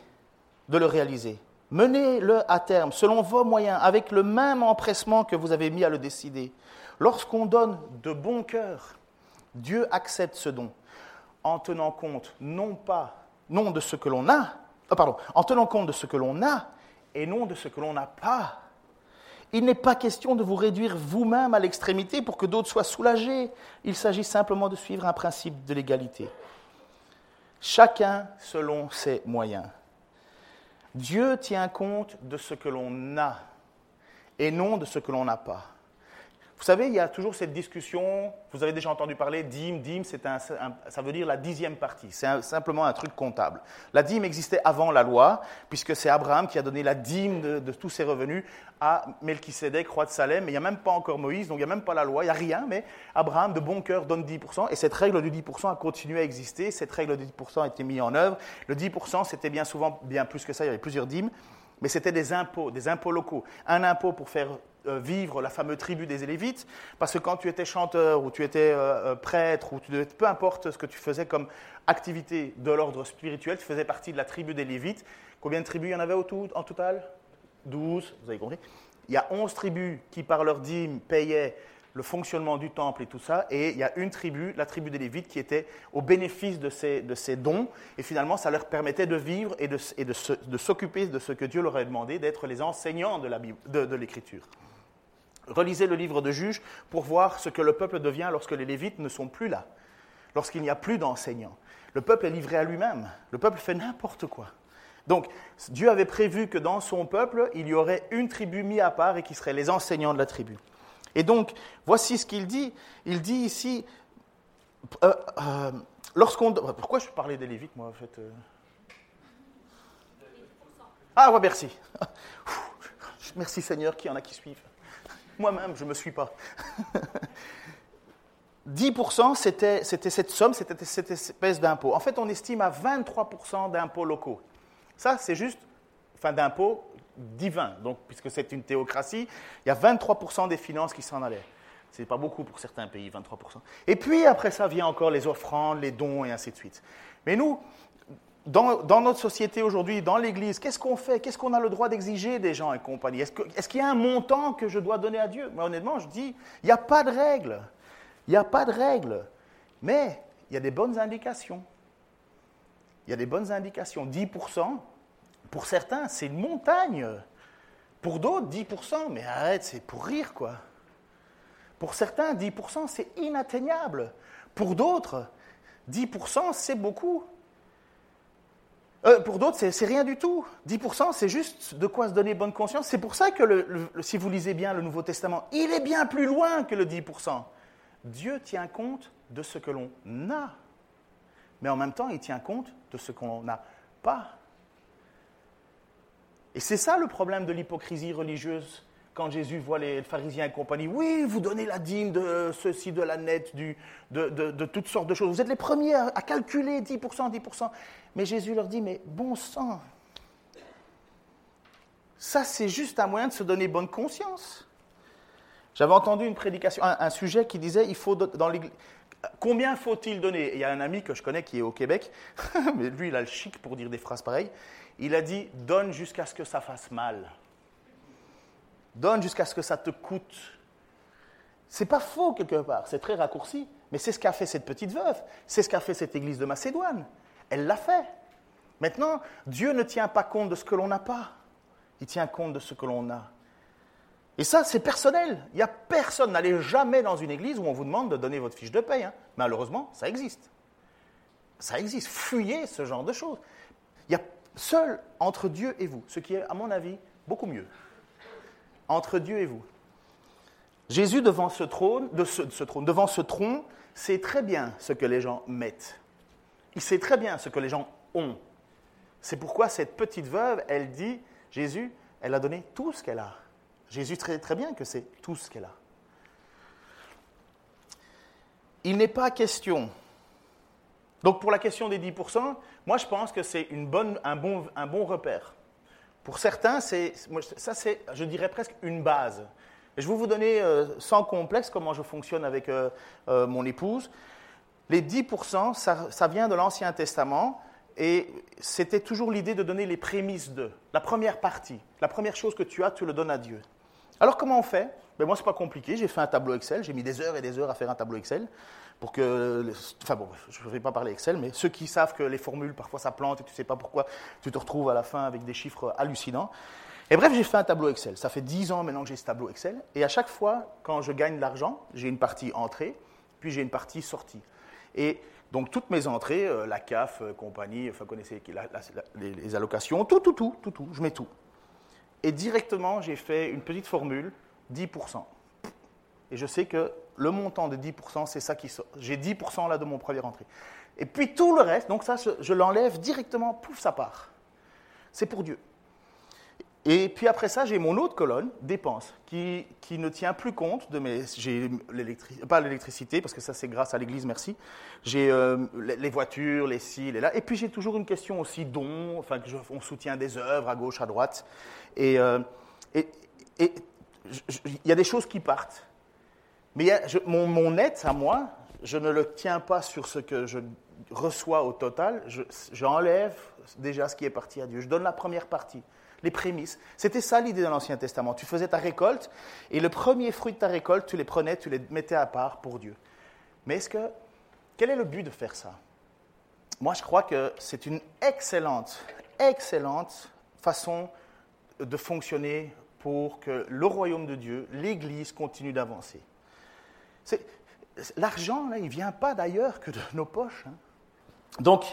de le réaliser Menez-le à terme selon vos moyens, avec le même empressement que vous avez mis à le décider. Lorsqu'on donne de bon cœur, Dieu accepte ce don en tenant compte non pas non de ce que l'on a, oh, pardon, en tenant compte de ce que l'on a et non de ce que l'on n'a pas. Il n'est pas question de vous réduire vous-même à l'extrémité pour que d'autres soient soulagés. Il s'agit simplement de suivre un principe de l'égalité. Chacun selon ses moyens. Dieu tient compte de ce que l'on a et non de ce que l'on n'a pas. Vous savez, il y a toujours cette discussion, vous avez déjà entendu parler, dîme, dîme, ça veut dire la dixième partie, c'est simplement un truc comptable. La dîme existait avant la loi, puisque c'est Abraham qui a donné la dîme de, tous ses revenus à Melchisédek, roi de Salem, mais il n'y a même pas encore Moïse, donc il n'y a même pas la loi, il n'y a rien, mais Abraham, de bon cœur, donne 10%, et cette règle du 10% a continué à exister, cette règle du 10% a été mise en œuvre. Le 10%, c'était bien souvent bien plus que ça, il y avait plusieurs dîmes, mais c'était des impôts, des impôts locaux. Un impôt pour faire vivre la fameuse tribu des Élévites, parce que quand tu étais chanteur ou tu étais euh, euh, prêtre ou tu peu importe ce que tu faisais comme activité de l'ordre spirituel, tu faisais partie de la tribu des Lévites. Combien de tribus il y en avait au tout, en total? 12, vous avez compris. Il y a 11 tribus qui, par leur dîme, payaient le fonctionnement du temple et tout ça. Et il y a une tribu, la tribu des Lévites, qui était au bénéfice de ces, de ces dons. Et finalement, ça leur permettait de vivre et de, et de, s'occuper de ce que Dieu leur avait demandé, d'être les enseignants de, de l'Écriture. Relisez le livre de Juges pour voir ce que le peuple devient lorsque les Lévites ne sont plus là, lorsqu'il n'y a plus d'enseignants. Le peuple est livré à lui-même. Le peuple fait n'importe quoi. Donc, Dieu avait prévu que dans son peuple, il y aurait une tribu mise à part et qui serait les enseignants de la tribu. Et donc, voici ce qu'il dit. Il dit ici, euh, euh, lorsqu'on... Pourquoi je parlais des Lévites, moi, en fait euh? Ah, ouais, merci. Merci Seigneur qu'il y en a qui suivent. Moi-même, je ne me suis pas. 10%, c'était, cette somme, c'était cette espèce d'impôt. En fait, on estime à 23% d'impôts locaux. Ça, c'est juste, enfin, d'impôts divins. Donc, puisque c'est une théocratie, il y a 23% des finances qui s'en allaient. Ce n'est pas beaucoup pour certains pays, 23%. Et puis, après ça, vient encore les offrandes, les dons, et ainsi de suite. Mais nous, dans, notre société aujourd'hui, dans l'Église, qu'est-ce qu'on fait? Qu'est-ce qu'on a le droit d'exiger des gens et compagnie? Est-ce qu'il y a un montant que je dois donner à Dieu? Moi, honnêtement, je dis, il n'y a pas de règle. Il n'y a pas de règle. Mais il y a des bonnes indications. Il y a des bonnes indications. 10%, pour certains, c'est une montagne. Pour d'autres, 10%, mais arrête, c'est pour rire, quoi. Pour certains, 10%, c'est inatteignable. Pour d'autres, 10%, c'est beaucoup. Euh, pour d'autres, c'est rien du tout. 10%, c'est juste de quoi se donner bonne conscience. C'est pour ça que si vous lisez bien le Nouveau Testament, il est bien plus loin que le 10%. Dieu tient compte de ce que l'on a, mais en même temps, il tient compte de ce qu'on n'a pas. Et c'est ça le problème de l'hypocrisie religieuse quand Jésus voit les pharisiens et compagnie, oui, vous donnez la dîme de ceci, de la nette, de, toutes sortes de choses. Vous êtes les premiers à, calculer 10%, 10%. Mais Jésus leur dit, mais bon sang, ça c'est juste un moyen de se donner bonne conscience. J'avais entendu une prédication, un, sujet qui disait il faut dans l'église. Combien faut-il donner? Il y a un ami que je connais qui est au Québec, mais lui il a le chic pour dire des phrases pareilles. Il a dit donne jusqu'à ce que ça fasse mal. Donne jusqu'à ce que ça te coûte. C'est pas faux quelque part, c'est très raccourci, mais c'est ce qu'a fait cette petite veuve, c'est ce qu'a fait cette église de Macédoine. Elle l'a fait. Maintenant, Dieu ne tient pas compte de ce que l'on n'a pas, il tient compte de ce que l'on a. Et ça, c'est personnel. Il n'y a personne. N'allez jamais dans une église où on vous demande de donner votre fiche de paye. Hein. Malheureusement, ça existe. Ça existe. Fuyez ce genre de choses. Il y a seul entre Dieu et vous, ce qui est, à mon avis, beaucoup mieux. Entre Dieu et vous. Jésus, devant ce trône, trône, devant ce tronc, sait très bien ce que les gens mettent. Il sait très bien ce que les gens ont. C'est pourquoi cette petite veuve, elle dit, Jésus, elle a donné tout ce qu'elle a. Jésus sait très bien que c'est tout ce qu'elle a. Il n'est pas question. Donc pour la question des 10%, moi je pense que c'est un, bon, repère. Pour certains, ça c'est, je dirais presque une base. je vais vous donner euh, sans complexe comment je fonctionne avec euh, euh, mon épouse. Les 10%, ça, vient de l'Ancien Testament et c'était toujours l'idée de donner les prémices de, la première partie. La première chose que tu as, tu le donnes à Dieu. Alors comment on fait? Ben Moi, ce n'est pas compliqué. J'ai fait un tableau Excel. J'ai mis des heures et des heures à faire un tableau Excel. Pour que, enfin bon, je ne vais pas parler Excel, mais ceux qui savent que les formules, parfois ça plante et tu ne sais pas pourquoi, tu te retrouves à la fin avec des chiffres hallucinants. Et bref, j'ai fait un tableau Excel. Ça fait 10 ans maintenant que j'ai ce tableau Excel. Et à chaque fois, quand je gagne de l'argent, j'ai une partie entrée, puis j'ai une partie sortie. Et donc toutes mes entrées, euh, la CAF, euh, compagnie, enfin, vous connaissez les, les, allocations, tout, tout, tout, tout, tout, je mets tout. Et directement, j'ai fait une petite formule, 10%. Et je sais que le montant de 10%, c'est ça qui sort. J'ai 10% là de mon premier entrée. Et puis tout le reste, donc ça, je l'enlève directement, pouf, ça part. C'est pour Dieu. Et puis après ça, j'ai mon autre colonne, dépenses, qui, qui, ne tient plus compte de mes. J'ai pas l'électricité, parce que ça c'est grâce à l'église, merci. J'ai euh, les voitures, les ci, les là. Et puis j'ai toujours une question aussi dons, enfin, on soutient des œuvres à gauche, à droite. Et euh, il et, y a des choses qui partent. Mais mon, mon net à moi, je ne le tiens pas sur ce que je reçois au total. J'enlève déjà ce qui est parti à Dieu. Je donne la première partie les prémices. C'était ça l'idée dans l'Ancien Testament. Tu faisais ta récolte et le premier fruit de ta récolte, tu les prenais, tu les mettais à part pour Dieu. Mais est-ce que, quel est le but de faire ça? Moi, je crois que c'est une excellente, excellente façon de fonctionner pour que le royaume de Dieu, l'Église, continue d'avancer. L'argent, il ne vient pas d'ailleurs que de nos poches. Hein. Donc,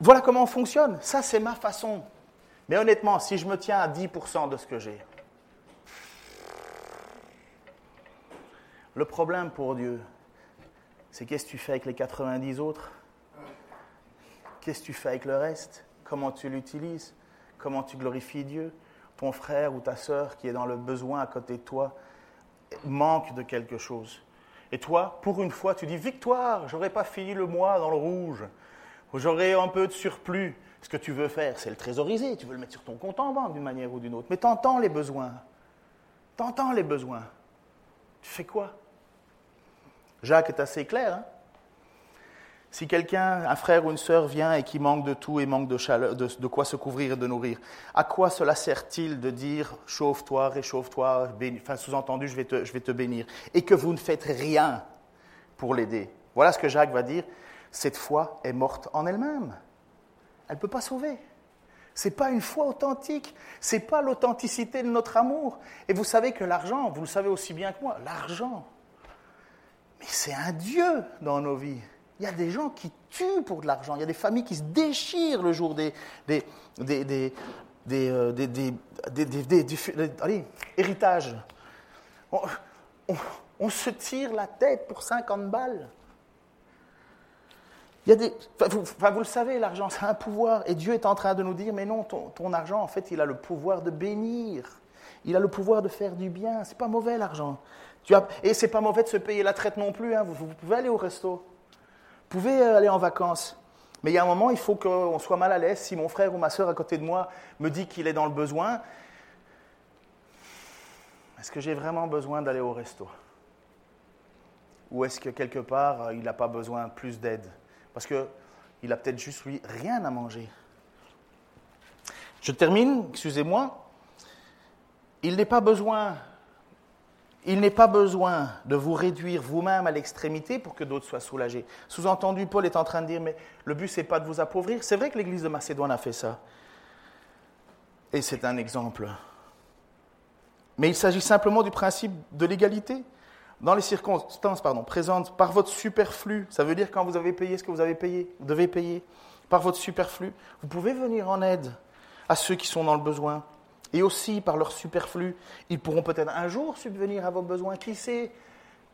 voilà comment on fonctionne. Ça, c'est ma façon mais honnêtement, si je me tiens à 10% de ce que j'ai, le problème pour Dieu, c'est qu'est-ce que tu fais avec les 90 autres? Qu'est-ce que tu fais avec le reste? Comment tu l'utilises? Comment tu glorifies Dieu? Ton frère ou ta sœur qui est dans le besoin à côté de toi manque de quelque chose. Et toi, pour une fois, tu dis Victoire, j'aurais pas fini le mois dans le rouge, j'aurais un peu de surplus. Ce que tu veux faire, c'est le trésoriser, tu veux le mettre sur ton compte en banque d'une manière ou d'une autre. Mais tu entends les besoins. Tu entends les besoins. Tu fais quoi? Jacques est assez clair. Hein si quelqu'un, un frère ou une sœur vient et qui manque de tout et manque de, chaleur, de, quoi se couvrir et de nourrir, à quoi cela sert-il de dire chauffe-toi, réchauffe-toi, enfin sous-entendu je vais te bénir, et que vous ne faites rien pour l'aider? Voilà ce que Jacques va dire. Cette foi est morte en elle-même. Elle ne peut pas sauver. Ce n'est pas une foi authentique. Ce n'est pas l'authenticité de notre amour. Et vous savez que l'argent, vous le savez aussi bien que moi, l'argent, mais c'est un Dieu dans nos vies. Il y a des gens qui tuent pour de l'argent. Il y a des familles qui se déchirent le jour des, des, des, des, des, allez, héritages. on se tire la tête pour 50 balles. Il y a des, vous, le savez, l'argent, c'est un pouvoir. Et Dieu est en train de nous dire, mais non, ton, argent, en fait, il a le pouvoir de bénir. Il a le pouvoir de faire du bien. C'est pas mauvais, l'argent. Tu as, et c'est pas mauvais de se payer la traite non plus. Hein. Vous, vous, pouvez aller au resto. Vous pouvez euh, aller en vacances. Mais il y a un moment, il faut qu'on soit mal à l'aise. Si mon frère ou ma soeur à côté de moi me dit qu'il est dans le besoin, Est-ce que j'ai vraiment besoin d'aller au resto? Ou est-ce que quelque part, euh, il n'a pas besoin plus d'aide? Parce qu'il a peut-être juste, lui, rien à manger. Je termine, excusez-moi. Il n'est pas besoin il n'est pas besoin de vous réduire vous-même à l'extrémité pour que d'autres soient soulagés. Sous-entendu, Paul est en train de dire, mais le but, c'est pas de vous appauvrir. C'est vrai que l'Église de Macédoine a fait ça. Et c'est un exemple. Mais il s'agit simplement du principe de l'égalité. Dans les circonstances pardon, présentes par votre superflu, ça veut dire quand vous avez payé ce que vous avez payé, vous devez payer, par votre superflu, vous pouvez venir en aide à ceux qui sont dans le besoin. Et aussi, par leur superflu, ils pourront peut-être un jour subvenir à vos besoins. Qui sait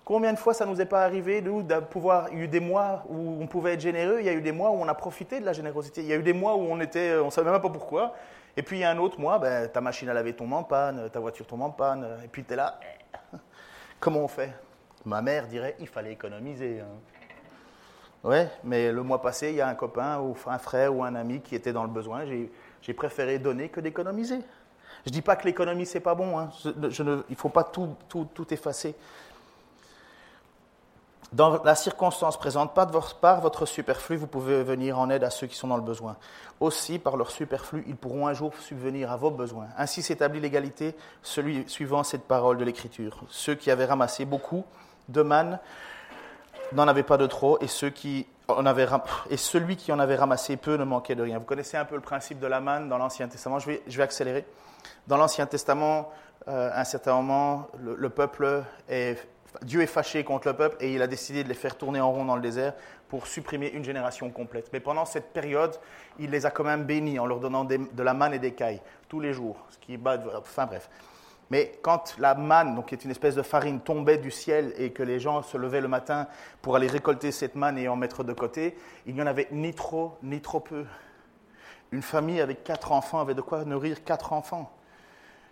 Combien de fois ça ne nous est pas arrivé, nous, a eu des mois où on pouvait être généreux, il y a eu des mois où on a profité de la générosité. Il y a eu des mois où on était, on ne savait même pas pourquoi. Et puis il y a un autre mois, ben, ta machine à laver tombe en panne, ta voiture tombe en panne, et puis tu es là. Comment on fait? Ma mère dirait il fallait économiser. Hein. Ouais, mais le mois passé, il y a un copain ou un frère ou un ami qui était dans le besoin. J'ai préféré donner que d'économiser. Je ne dis pas que l'économie, c'est pas bon. Hein. il ne faut pas tout, tout, effacer. Dans la circonstance présente, part, votre superflu, vous pouvez venir en aide à ceux qui sont dans le besoin. Aussi, par leur superflu, ils pourront un jour subvenir à vos besoins. Ainsi s'établit l'égalité, celui suivant cette parole de l'Écriture. Ceux qui avaient ramassé beaucoup de manne n'en avaient pas de trop, et, ceux qui en avaient, et celui qui en avait ramassé peu ne manquait de rien. Vous connaissez un peu le principe de la manne dans l'Ancien Testament. Je vais, je vais accélérer. Dans l'Ancien Testament, euh, à un certain moment, le, peuple est, Dieu est fâché contre le peuple et il a décidé de les faire tourner en rond dans le désert pour supprimer une génération complète. Mais pendant cette période, il les a quand même bénis en leur donnant de la manne et des cailles tous les jours. Ce qui enfin bref. Mais quand la manne, qui est une espèce de farine, tombait du ciel et que les gens se levaient le matin pour aller récolter cette manne et en mettre de côté, il n'y en avait ni trop ni trop peu. Une famille avec quatre enfants avait de quoi nourrir quatre enfants.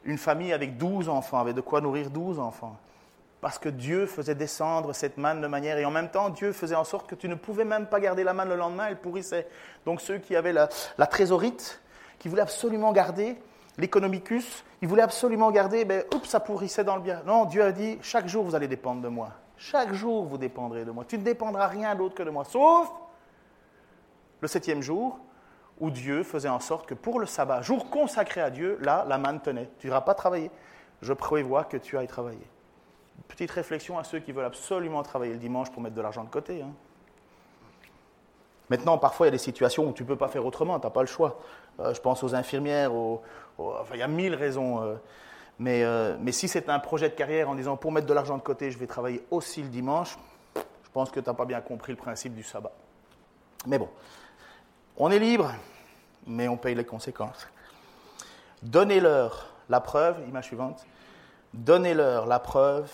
Une famille avec douze enfants avait de quoi nourrir douze enfants. Parce que Dieu faisait descendre cette manne de manière, et en même temps, Dieu faisait en sorte que tu ne pouvais même pas garder la manne le lendemain, elle pourrissait. Donc ceux qui avaient la, trésorite, qui voulaient absolument garder, l'économicus, ils voulaient absolument garder, ben, oups, ça pourrissait dans le bien. Non, Dieu a dit, chaque jour vous allez dépendre de moi. Chaque jour vous dépendrez de moi. Tu ne dépendras rien d'autre que de moi, sauf le septième jour, où Dieu faisait en sorte que pour le sabbat, jour consacré à Dieu, là, la manne tenait. Tu n'iras pas travailler. Je prévois que tu ailles travailler. Petite réflexion à ceux qui veulent absolument travailler le dimanche pour mettre de l'argent de côté. Hein. Maintenant, parfois, il y a des situations où tu ne peux pas faire autrement, tu n'as pas le choix. Euh, je pense aux infirmières, enfin, il y a mille raisons. Euh. mais, euh, mais si c'est un projet de carrière en disant pour mettre de l'argent de côté, je vais travailler aussi le dimanche, je pense que tu n'as pas bien compris le principe du sabbat. Mais bon, on est libre, mais on paye les conséquences. Donnez-leur la preuve, image suivante, donnez-leur la preuve,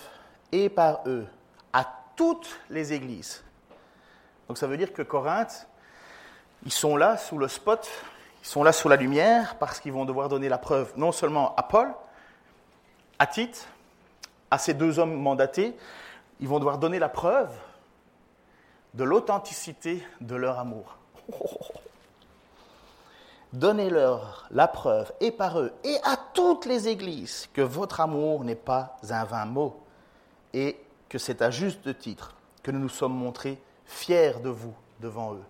et par eux, à toutes les églises. Donc ça veut dire que Corinthe, ils sont là sous le spot, ils sont là sous la lumière, parce qu'ils vont devoir donner la preuve non seulement à Paul, à Tite, à ces deux hommes mandatés, ils vont devoir donner la preuve de l'authenticité de leur amour. Donnez-leur la preuve, et par eux, et à toutes les églises, que votre amour n'est pas un vain mot, et que c'est à juste titre que nous nous sommes montrés fiers de vous devant eux.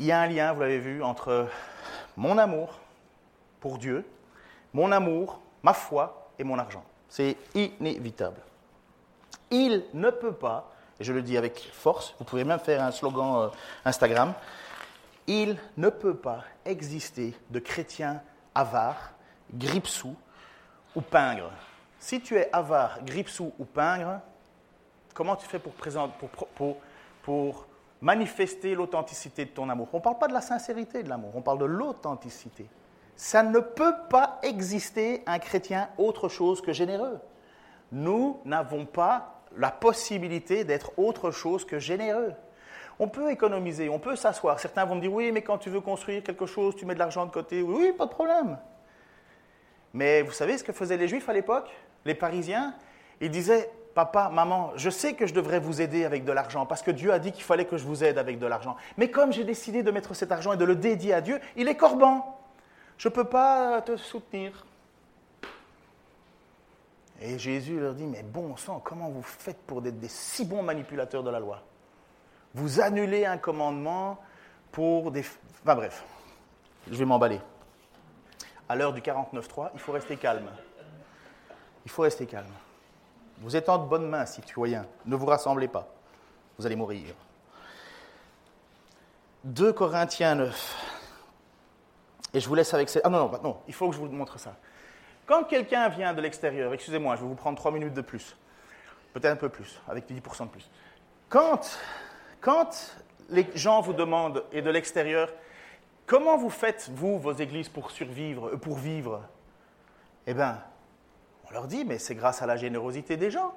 Il y a un lien, vous l'avez vu, entre mon amour pour Dieu, mon amour, ma foi et mon argent. C'est inévitable. Il ne peut pas et je le dis avec force, vous pouvez même faire un slogan euh, Instagram, il ne peut pas exister de chrétiens avares, gripsous ou pingres. Si tu es avare, gripsou ou pingre, comment tu fais pour, pour, pour manifester l'authenticité de ton amour? On ne parle pas de la sincérité de l'amour, on parle de l'authenticité. Ça ne peut pas exister un chrétien autre chose que généreux. Nous n'avons pas la possibilité d'être autre chose que généreux. On peut économiser, on peut s'asseoir. Certains vont me dire oui, mais quand tu veux construire quelque chose, tu mets de l'argent de côté. Oui, pas de problème. Mais vous savez ce que faisaient les Juifs à l'époque Les Parisiens? Ils disaient Papa, maman, je sais que je devrais vous aider avec de l'argent parce que Dieu a dit qu'il fallait que je vous aide avec de l'argent. Mais comme j'ai décidé de mettre cet argent et de le dédier à Dieu, il est corban. Je ne peux pas te soutenir. Et Jésus leur dit, mais bon sang, comment vous faites pour être des si bons manipulateurs de la loi? Vous annulez un commandement pour des... Enfin bref, je vais m'emballer. À l'heure du 49.3, il faut rester calme. Il faut rester calme. Vous êtes en de bonnes mains, citoyens. Ne vous rassemblez pas. Vous allez mourir. 2 Corinthiens 9. Et je vous laisse avec ces... Ah non, non, non, il faut que je vous montre ça. Quand quelqu'un vient de l'extérieur, excusez-moi, je vais vous prendre 3 minutes de plus, peut-être un peu plus, avec 10% de plus. Quand, quand les gens vous demandent, et de l'extérieur, comment vous faites, vous, vos églises, pour survivre, euh, pour vivre? Eh bien, on leur dit, mais c'est grâce à la générosité des gens.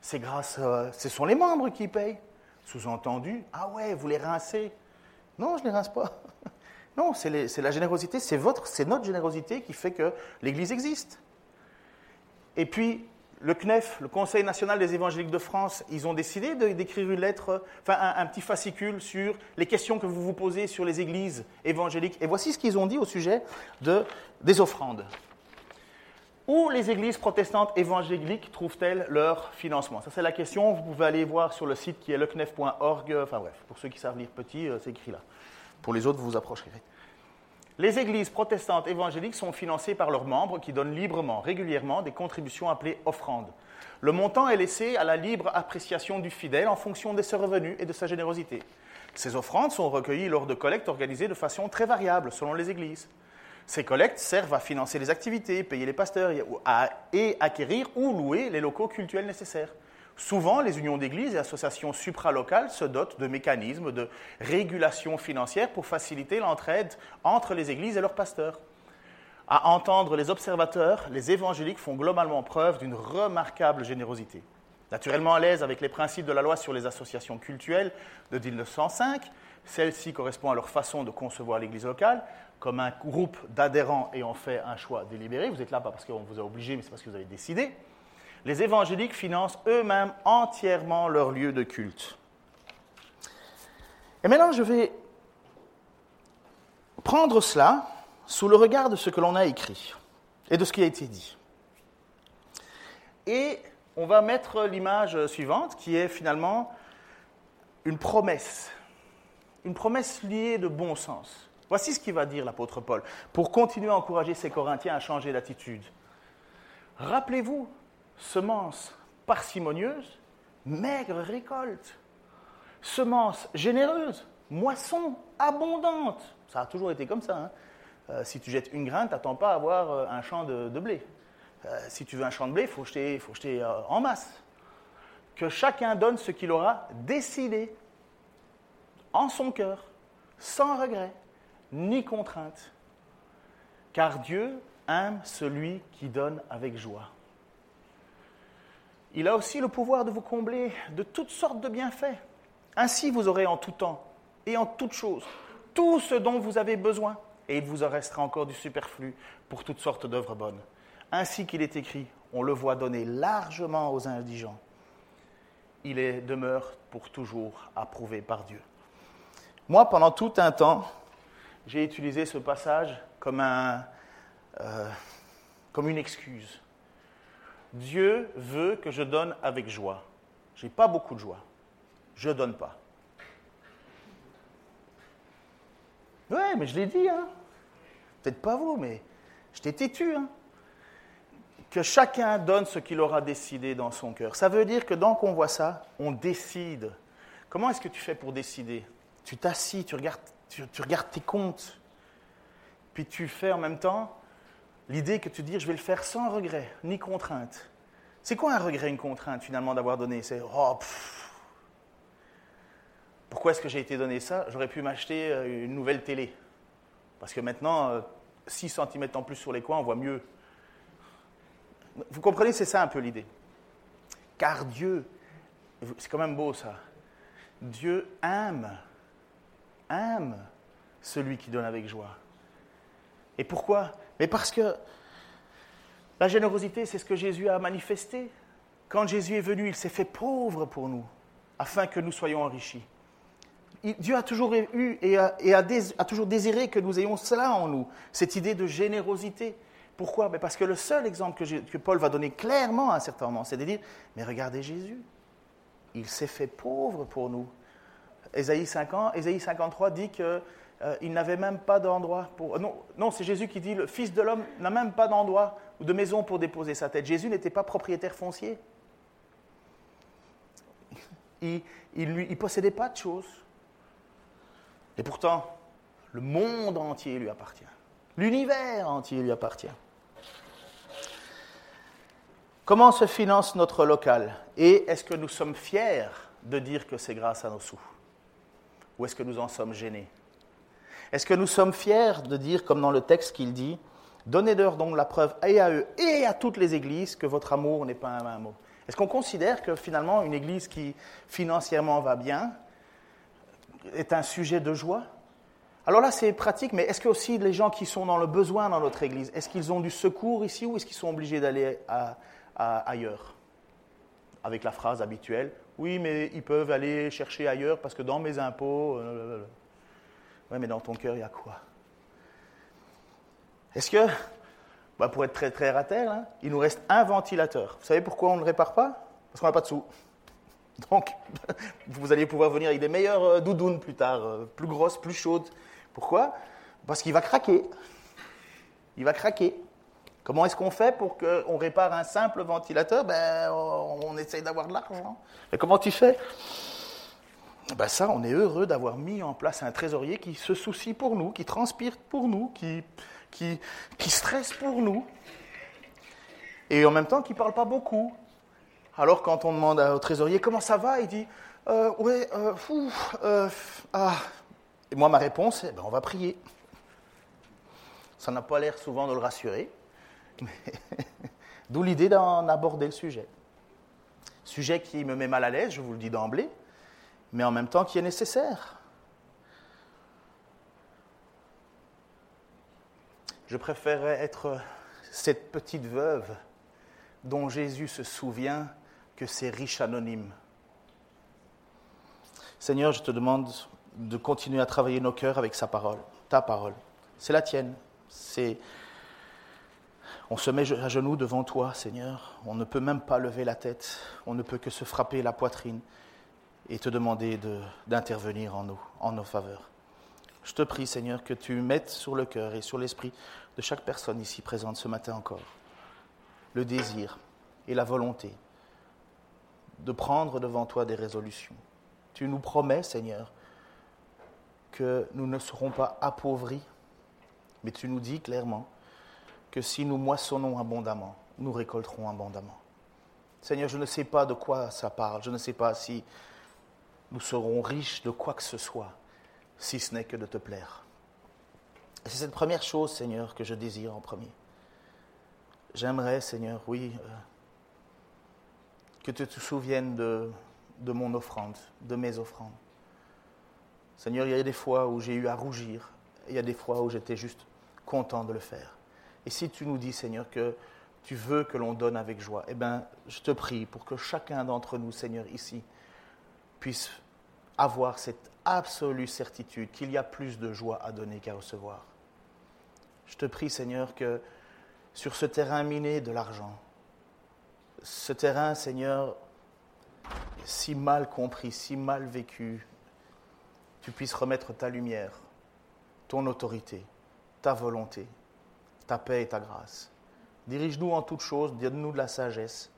C'est grâce, euh, ce sont les membres qui payent. Sous-entendu, ah ouais, vous les rincez. Non, je ne les rince pas. Non, c'est la générosité, c'est votre, c'est notre générosité qui fait que l'Église existe. Et puis, le CNEF, le Conseil national des évangéliques de France, ils ont décidé d'écrire une lettre, enfin un, petit fascicule sur les questions que vous vous posez sur les églises évangéliques. Et voici ce qu'ils ont dit au sujet de, des offrandes. Où les églises protestantes évangéliques trouvent-elles leur financement? Ça, c'est la question. Vous pouvez aller voir sur le site qui est lecnef.org. Enfin bref, pour ceux qui savent lire petit, euh, c'est écrit là. Pour les autres, vous vous approcherez. Les églises protestantes évangéliques sont financées par leurs membres qui donnent librement, régulièrement, des contributions appelées offrandes. Le montant est laissé à la libre appréciation du fidèle en fonction de ses revenus et de sa générosité. Ces offrandes sont recueillies lors de collectes organisées de façon très variable selon les églises. Ces collectes servent à financer les activités, payer les pasteurs et acquérir ou louer les locaux cultuels nécessaires. Souvent, les unions d'églises et associations supralocales se dotent de mécanismes de régulation financière pour faciliter l'entraide entre les églises et leurs pasteurs. À entendre les observateurs, les évangéliques font globalement preuve d'une remarquable générosité. Naturellement à l'aise avec les principes de la loi sur les associations cultuelles de 1905, celle-ci correspond à leur façon de concevoir l'Église locale comme un groupe d'adhérents ayant fait un choix délibéré. Vous êtes là pas parce qu'on vous a obligé, mais c'est parce que vous avez décidé les évangéliques financent eux-mêmes entièrement leur lieu de culte. Et maintenant, je vais prendre cela sous le regard de ce que l'on a écrit et de ce qui a été dit. Et on va mettre l'image suivante qui est finalement une promesse, une promesse liée de bon sens. Voici ce qu'il va dire l'apôtre Paul pour continuer à encourager ses Corinthiens à changer d'attitude. Rappelez-vous semence parcimonieuse, maigre récolte. Semence généreuse, moisson abondante. Ça a toujours été comme ça. Hein. Euh, si tu jettes une graine, tu n'attends pas à avoir euh, un champ de, blé. Euh, si tu veux un champ de blé, il faut jeter, faut jeter en masse. Que chacun donne ce qu'il aura décidé en son cœur, sans regret, ni contrainte. Car Dieu aime celui qui donne avec joie. Il a aussi le pouvoir de vous combler de toutes sortes de bienfaits. Ainsi, vous aurez en tout temps et en toutes choses tout ce dont vous avez besoin, et il vous en restera encore du superflu pour toutes sortes d'œuvres bonnes. Ainsi qu'il est écrit, on le voit donner largement aux indigents. Il est demeure pour toujours approuvé par Dieu. Moi, pendant tout un temps, j'ai utilisé ce passage comme, un, euh, comme une excuse Dieu veut que je donne avec joie. Je n'ai pas beaucoup de joie. Je ne donne pas. Oui, mais je l'ai dit, hein. Peut-être pas vous, mais je t'ai têtu, hein. Que chacun donne ce qu'il aura décidé dans son cœur. Ça veut dire que dans qu'on voit ça, on décide. Comment est-ce que tu fais pour décider? Tu t'assis, tu regardes, tu regardes tes comptes, puis tu fais en même temps L'idée que tu dis, je vais le faire sans regret, ni contrainte. C'est quoi un regret, une contrainte finalement d'avoir donné? C'est, oh, pourquoi est-ce que j'ai été donné ça? J'aurais pu m'acheter euh, une nouvelle télé. Parce que maintenant, 6 euh, cm en plus sur les coins, on voit mieux. Vous comprenez, c'est ça un peu l'idée. Car Dieu, c'est quand même beau ça, Dieu aime, aime celui qui donne avec joie. Et pourquoi? Mais parce que la générosité, c'est ce que Jésus a manifesté. Quand Jésus est venu, il s'est fait pauvre pour nous, afin que nous soyons enrichis. Dieu a toujours eu et, a, toujours désiré que nous ayons cela en nous, cette idée de générosité. Pourquoi? Parce que le seul exemple que, que, Paul va donner clairement à un certain moment, c'est de dire, mais regardez Jésus, il s'est fait pauvre pour nous. Ésaïe, 53 dit qu'il euh, n'avait même pas d'endroit pour... Non, non c'est Jésus qui dit, le Fils de l'homme n'a même pas d'endroit ou de maison pour déposer sa tête. Jésus n'était pas propriétaire foncier. Il ne possédait pas de choses. Et pourtant, le monde entier lui appartient. L'univers entier lui appartient. Comment se finance notre local? Et est-ce que nous sommes fiers de dire que c'est grâce à nos sous? Ou est-ce que nous en sommes gênés? Est-ce que nous sommes fiers de dire, comme dans le texte qu'il dit, Donnez-leur donc la preuve et à eux et à toutes les églises que votre amour n'est pas un mot. Est-ce qu'on considère que finalement une église qui financièrement va bien est un sujet de joie? Alors là, c'est pratique, mais est-ce que aussi les gens qui sont dans le besoin dans notre église, est-ce qu'ils ont du secours ici ou est-ce qu'ils sont obligés d'aller ailleurs? Avec la phrase habituelle, oui, mais ils peuvent aller chercher ailleurs parce que dans mes impôts. Euh, oui, mais dans ton cœur, il y a quoi? Est-ce que, bah, pour être très très rater, hein, il nous reste un ventilateur. Vous savez pourquoi on ne le répare pas? Parce qu'on n'a pas de sous. Donc, vous allez pouvoir venir avec des meilleures euh, doudounes plus tard, euh, plus grosses, plus chaudes. Pourquoi? Parce qu'il va craquer. Il va craquer. Comment est-ce qu'on fait pour qu'on répare un simple ventilateur? Ben, On essaye d'avoir de l'argent. Mais comment tu fais? Ben ça, on est heureux d'avoir mis en place un trésorier qui se soucie pour nous, qui transpire pour nous, qui, qui, qui stresse pour nous, et en même temps qui ne parle pas beaucoup. Alors quand on demande au trésorier comment ça va, il dit euh, ouais, euh, euh, ah. Et moi ma réponse est ben, on va prier. Ça n'a pas l'air souvent de le rassurer, d'où l'idée d'en aborder le sujet. Sujet qui me met mal à l'aise, je vous le dis d'emblée, mais en même temps qui est nécessaire. Je préférerais être cette petite veuve dont Jésus se souvient que ces riches anonymes. Seigneur, je te demande de continuer à travailler nos cœurs avec sa parole, ta parole. C'est la tienne. C'est on se met à genoux devant toi, Seigneur. On ne peut même pas lever la tête. On ne peut que se frapper la poitrine et te demander d'intervenir en nous, en nos faveurs. Je te prie, Seigneur, que tu mettes sur le cœur et sur l'esprit de chaque personne ici présente ce matin encore le désir et la volonté de prendre devant toi des résolutions. Tu nous promets, Seigneur, que nous ne serons pas appauvris, mais tu nous dis clairement que si nous moissonnons abondamment, nous récolterons abondamment. Seigneur, je ne sais pas de quoi ça parle, je ne sais pas si nous serons riches de quoi que ce soit, si ce n'est que de te plaire. C'est cette première chose, Seigneur, que je désire en premier. J'aimerais, Seigneur, oui, euh, que tu te souviennes de, de mon offrande, de mes offrandes. Seigneur, il y a des fois où j'ai eu à rougir, il y a des fois où j'étais juste content de le faire. Et si tu nous dis, Seigneur, que tu veux que l'on donne avec joie, eh bien, je te prie pour que chacun d'entre nous, Seigneur, ici, puisse avoir cette absolue certitude qu'il y a plus de joie à donner qu'à recevoir. Je te prie, Seigneur, que sur ce terrain miné de l'argent, ce terrain, Seigneur, si mal compris, si mal vécu, tu puisses remettre ta lumière, ton autorité, ta volonté, ta paix et ta grâce. Dirige-nous en toutes choses, donne-nous de la sagesse.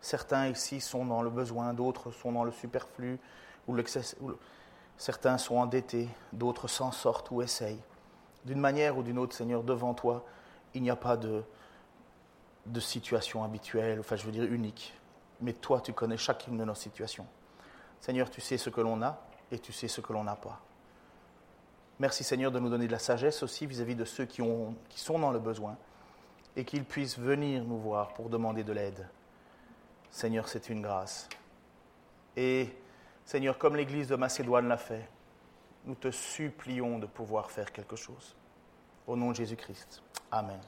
Certains ici sont dans le besoin, d'autres sont dans le superflu, ou certains sont endettés, d'autres s'en sortent ou essayent. D'une manière ou d'une autre, Seigneur, devant toi, il n'y a pas de, situation habituelle, enfin je veux dire unique. Mais toi, tu connais chacune de nos situations. Seigneur, tu sais ce que l'on a et tu sais ce que l'on n'a pas. Merci Seigneur de nous donner de la sagesse aussi vis-à-vis de ceux qui sont dans le besoin et qu'ils puissent venir nous voir pour demander de l'aide. Seigneur, c'est une grâce. Et Seigneur, comme l'Église de Macédoine l'a fait, nous te supplions de pouvoir faire quelque chose. Au nom de Jésus-Christ. Amen.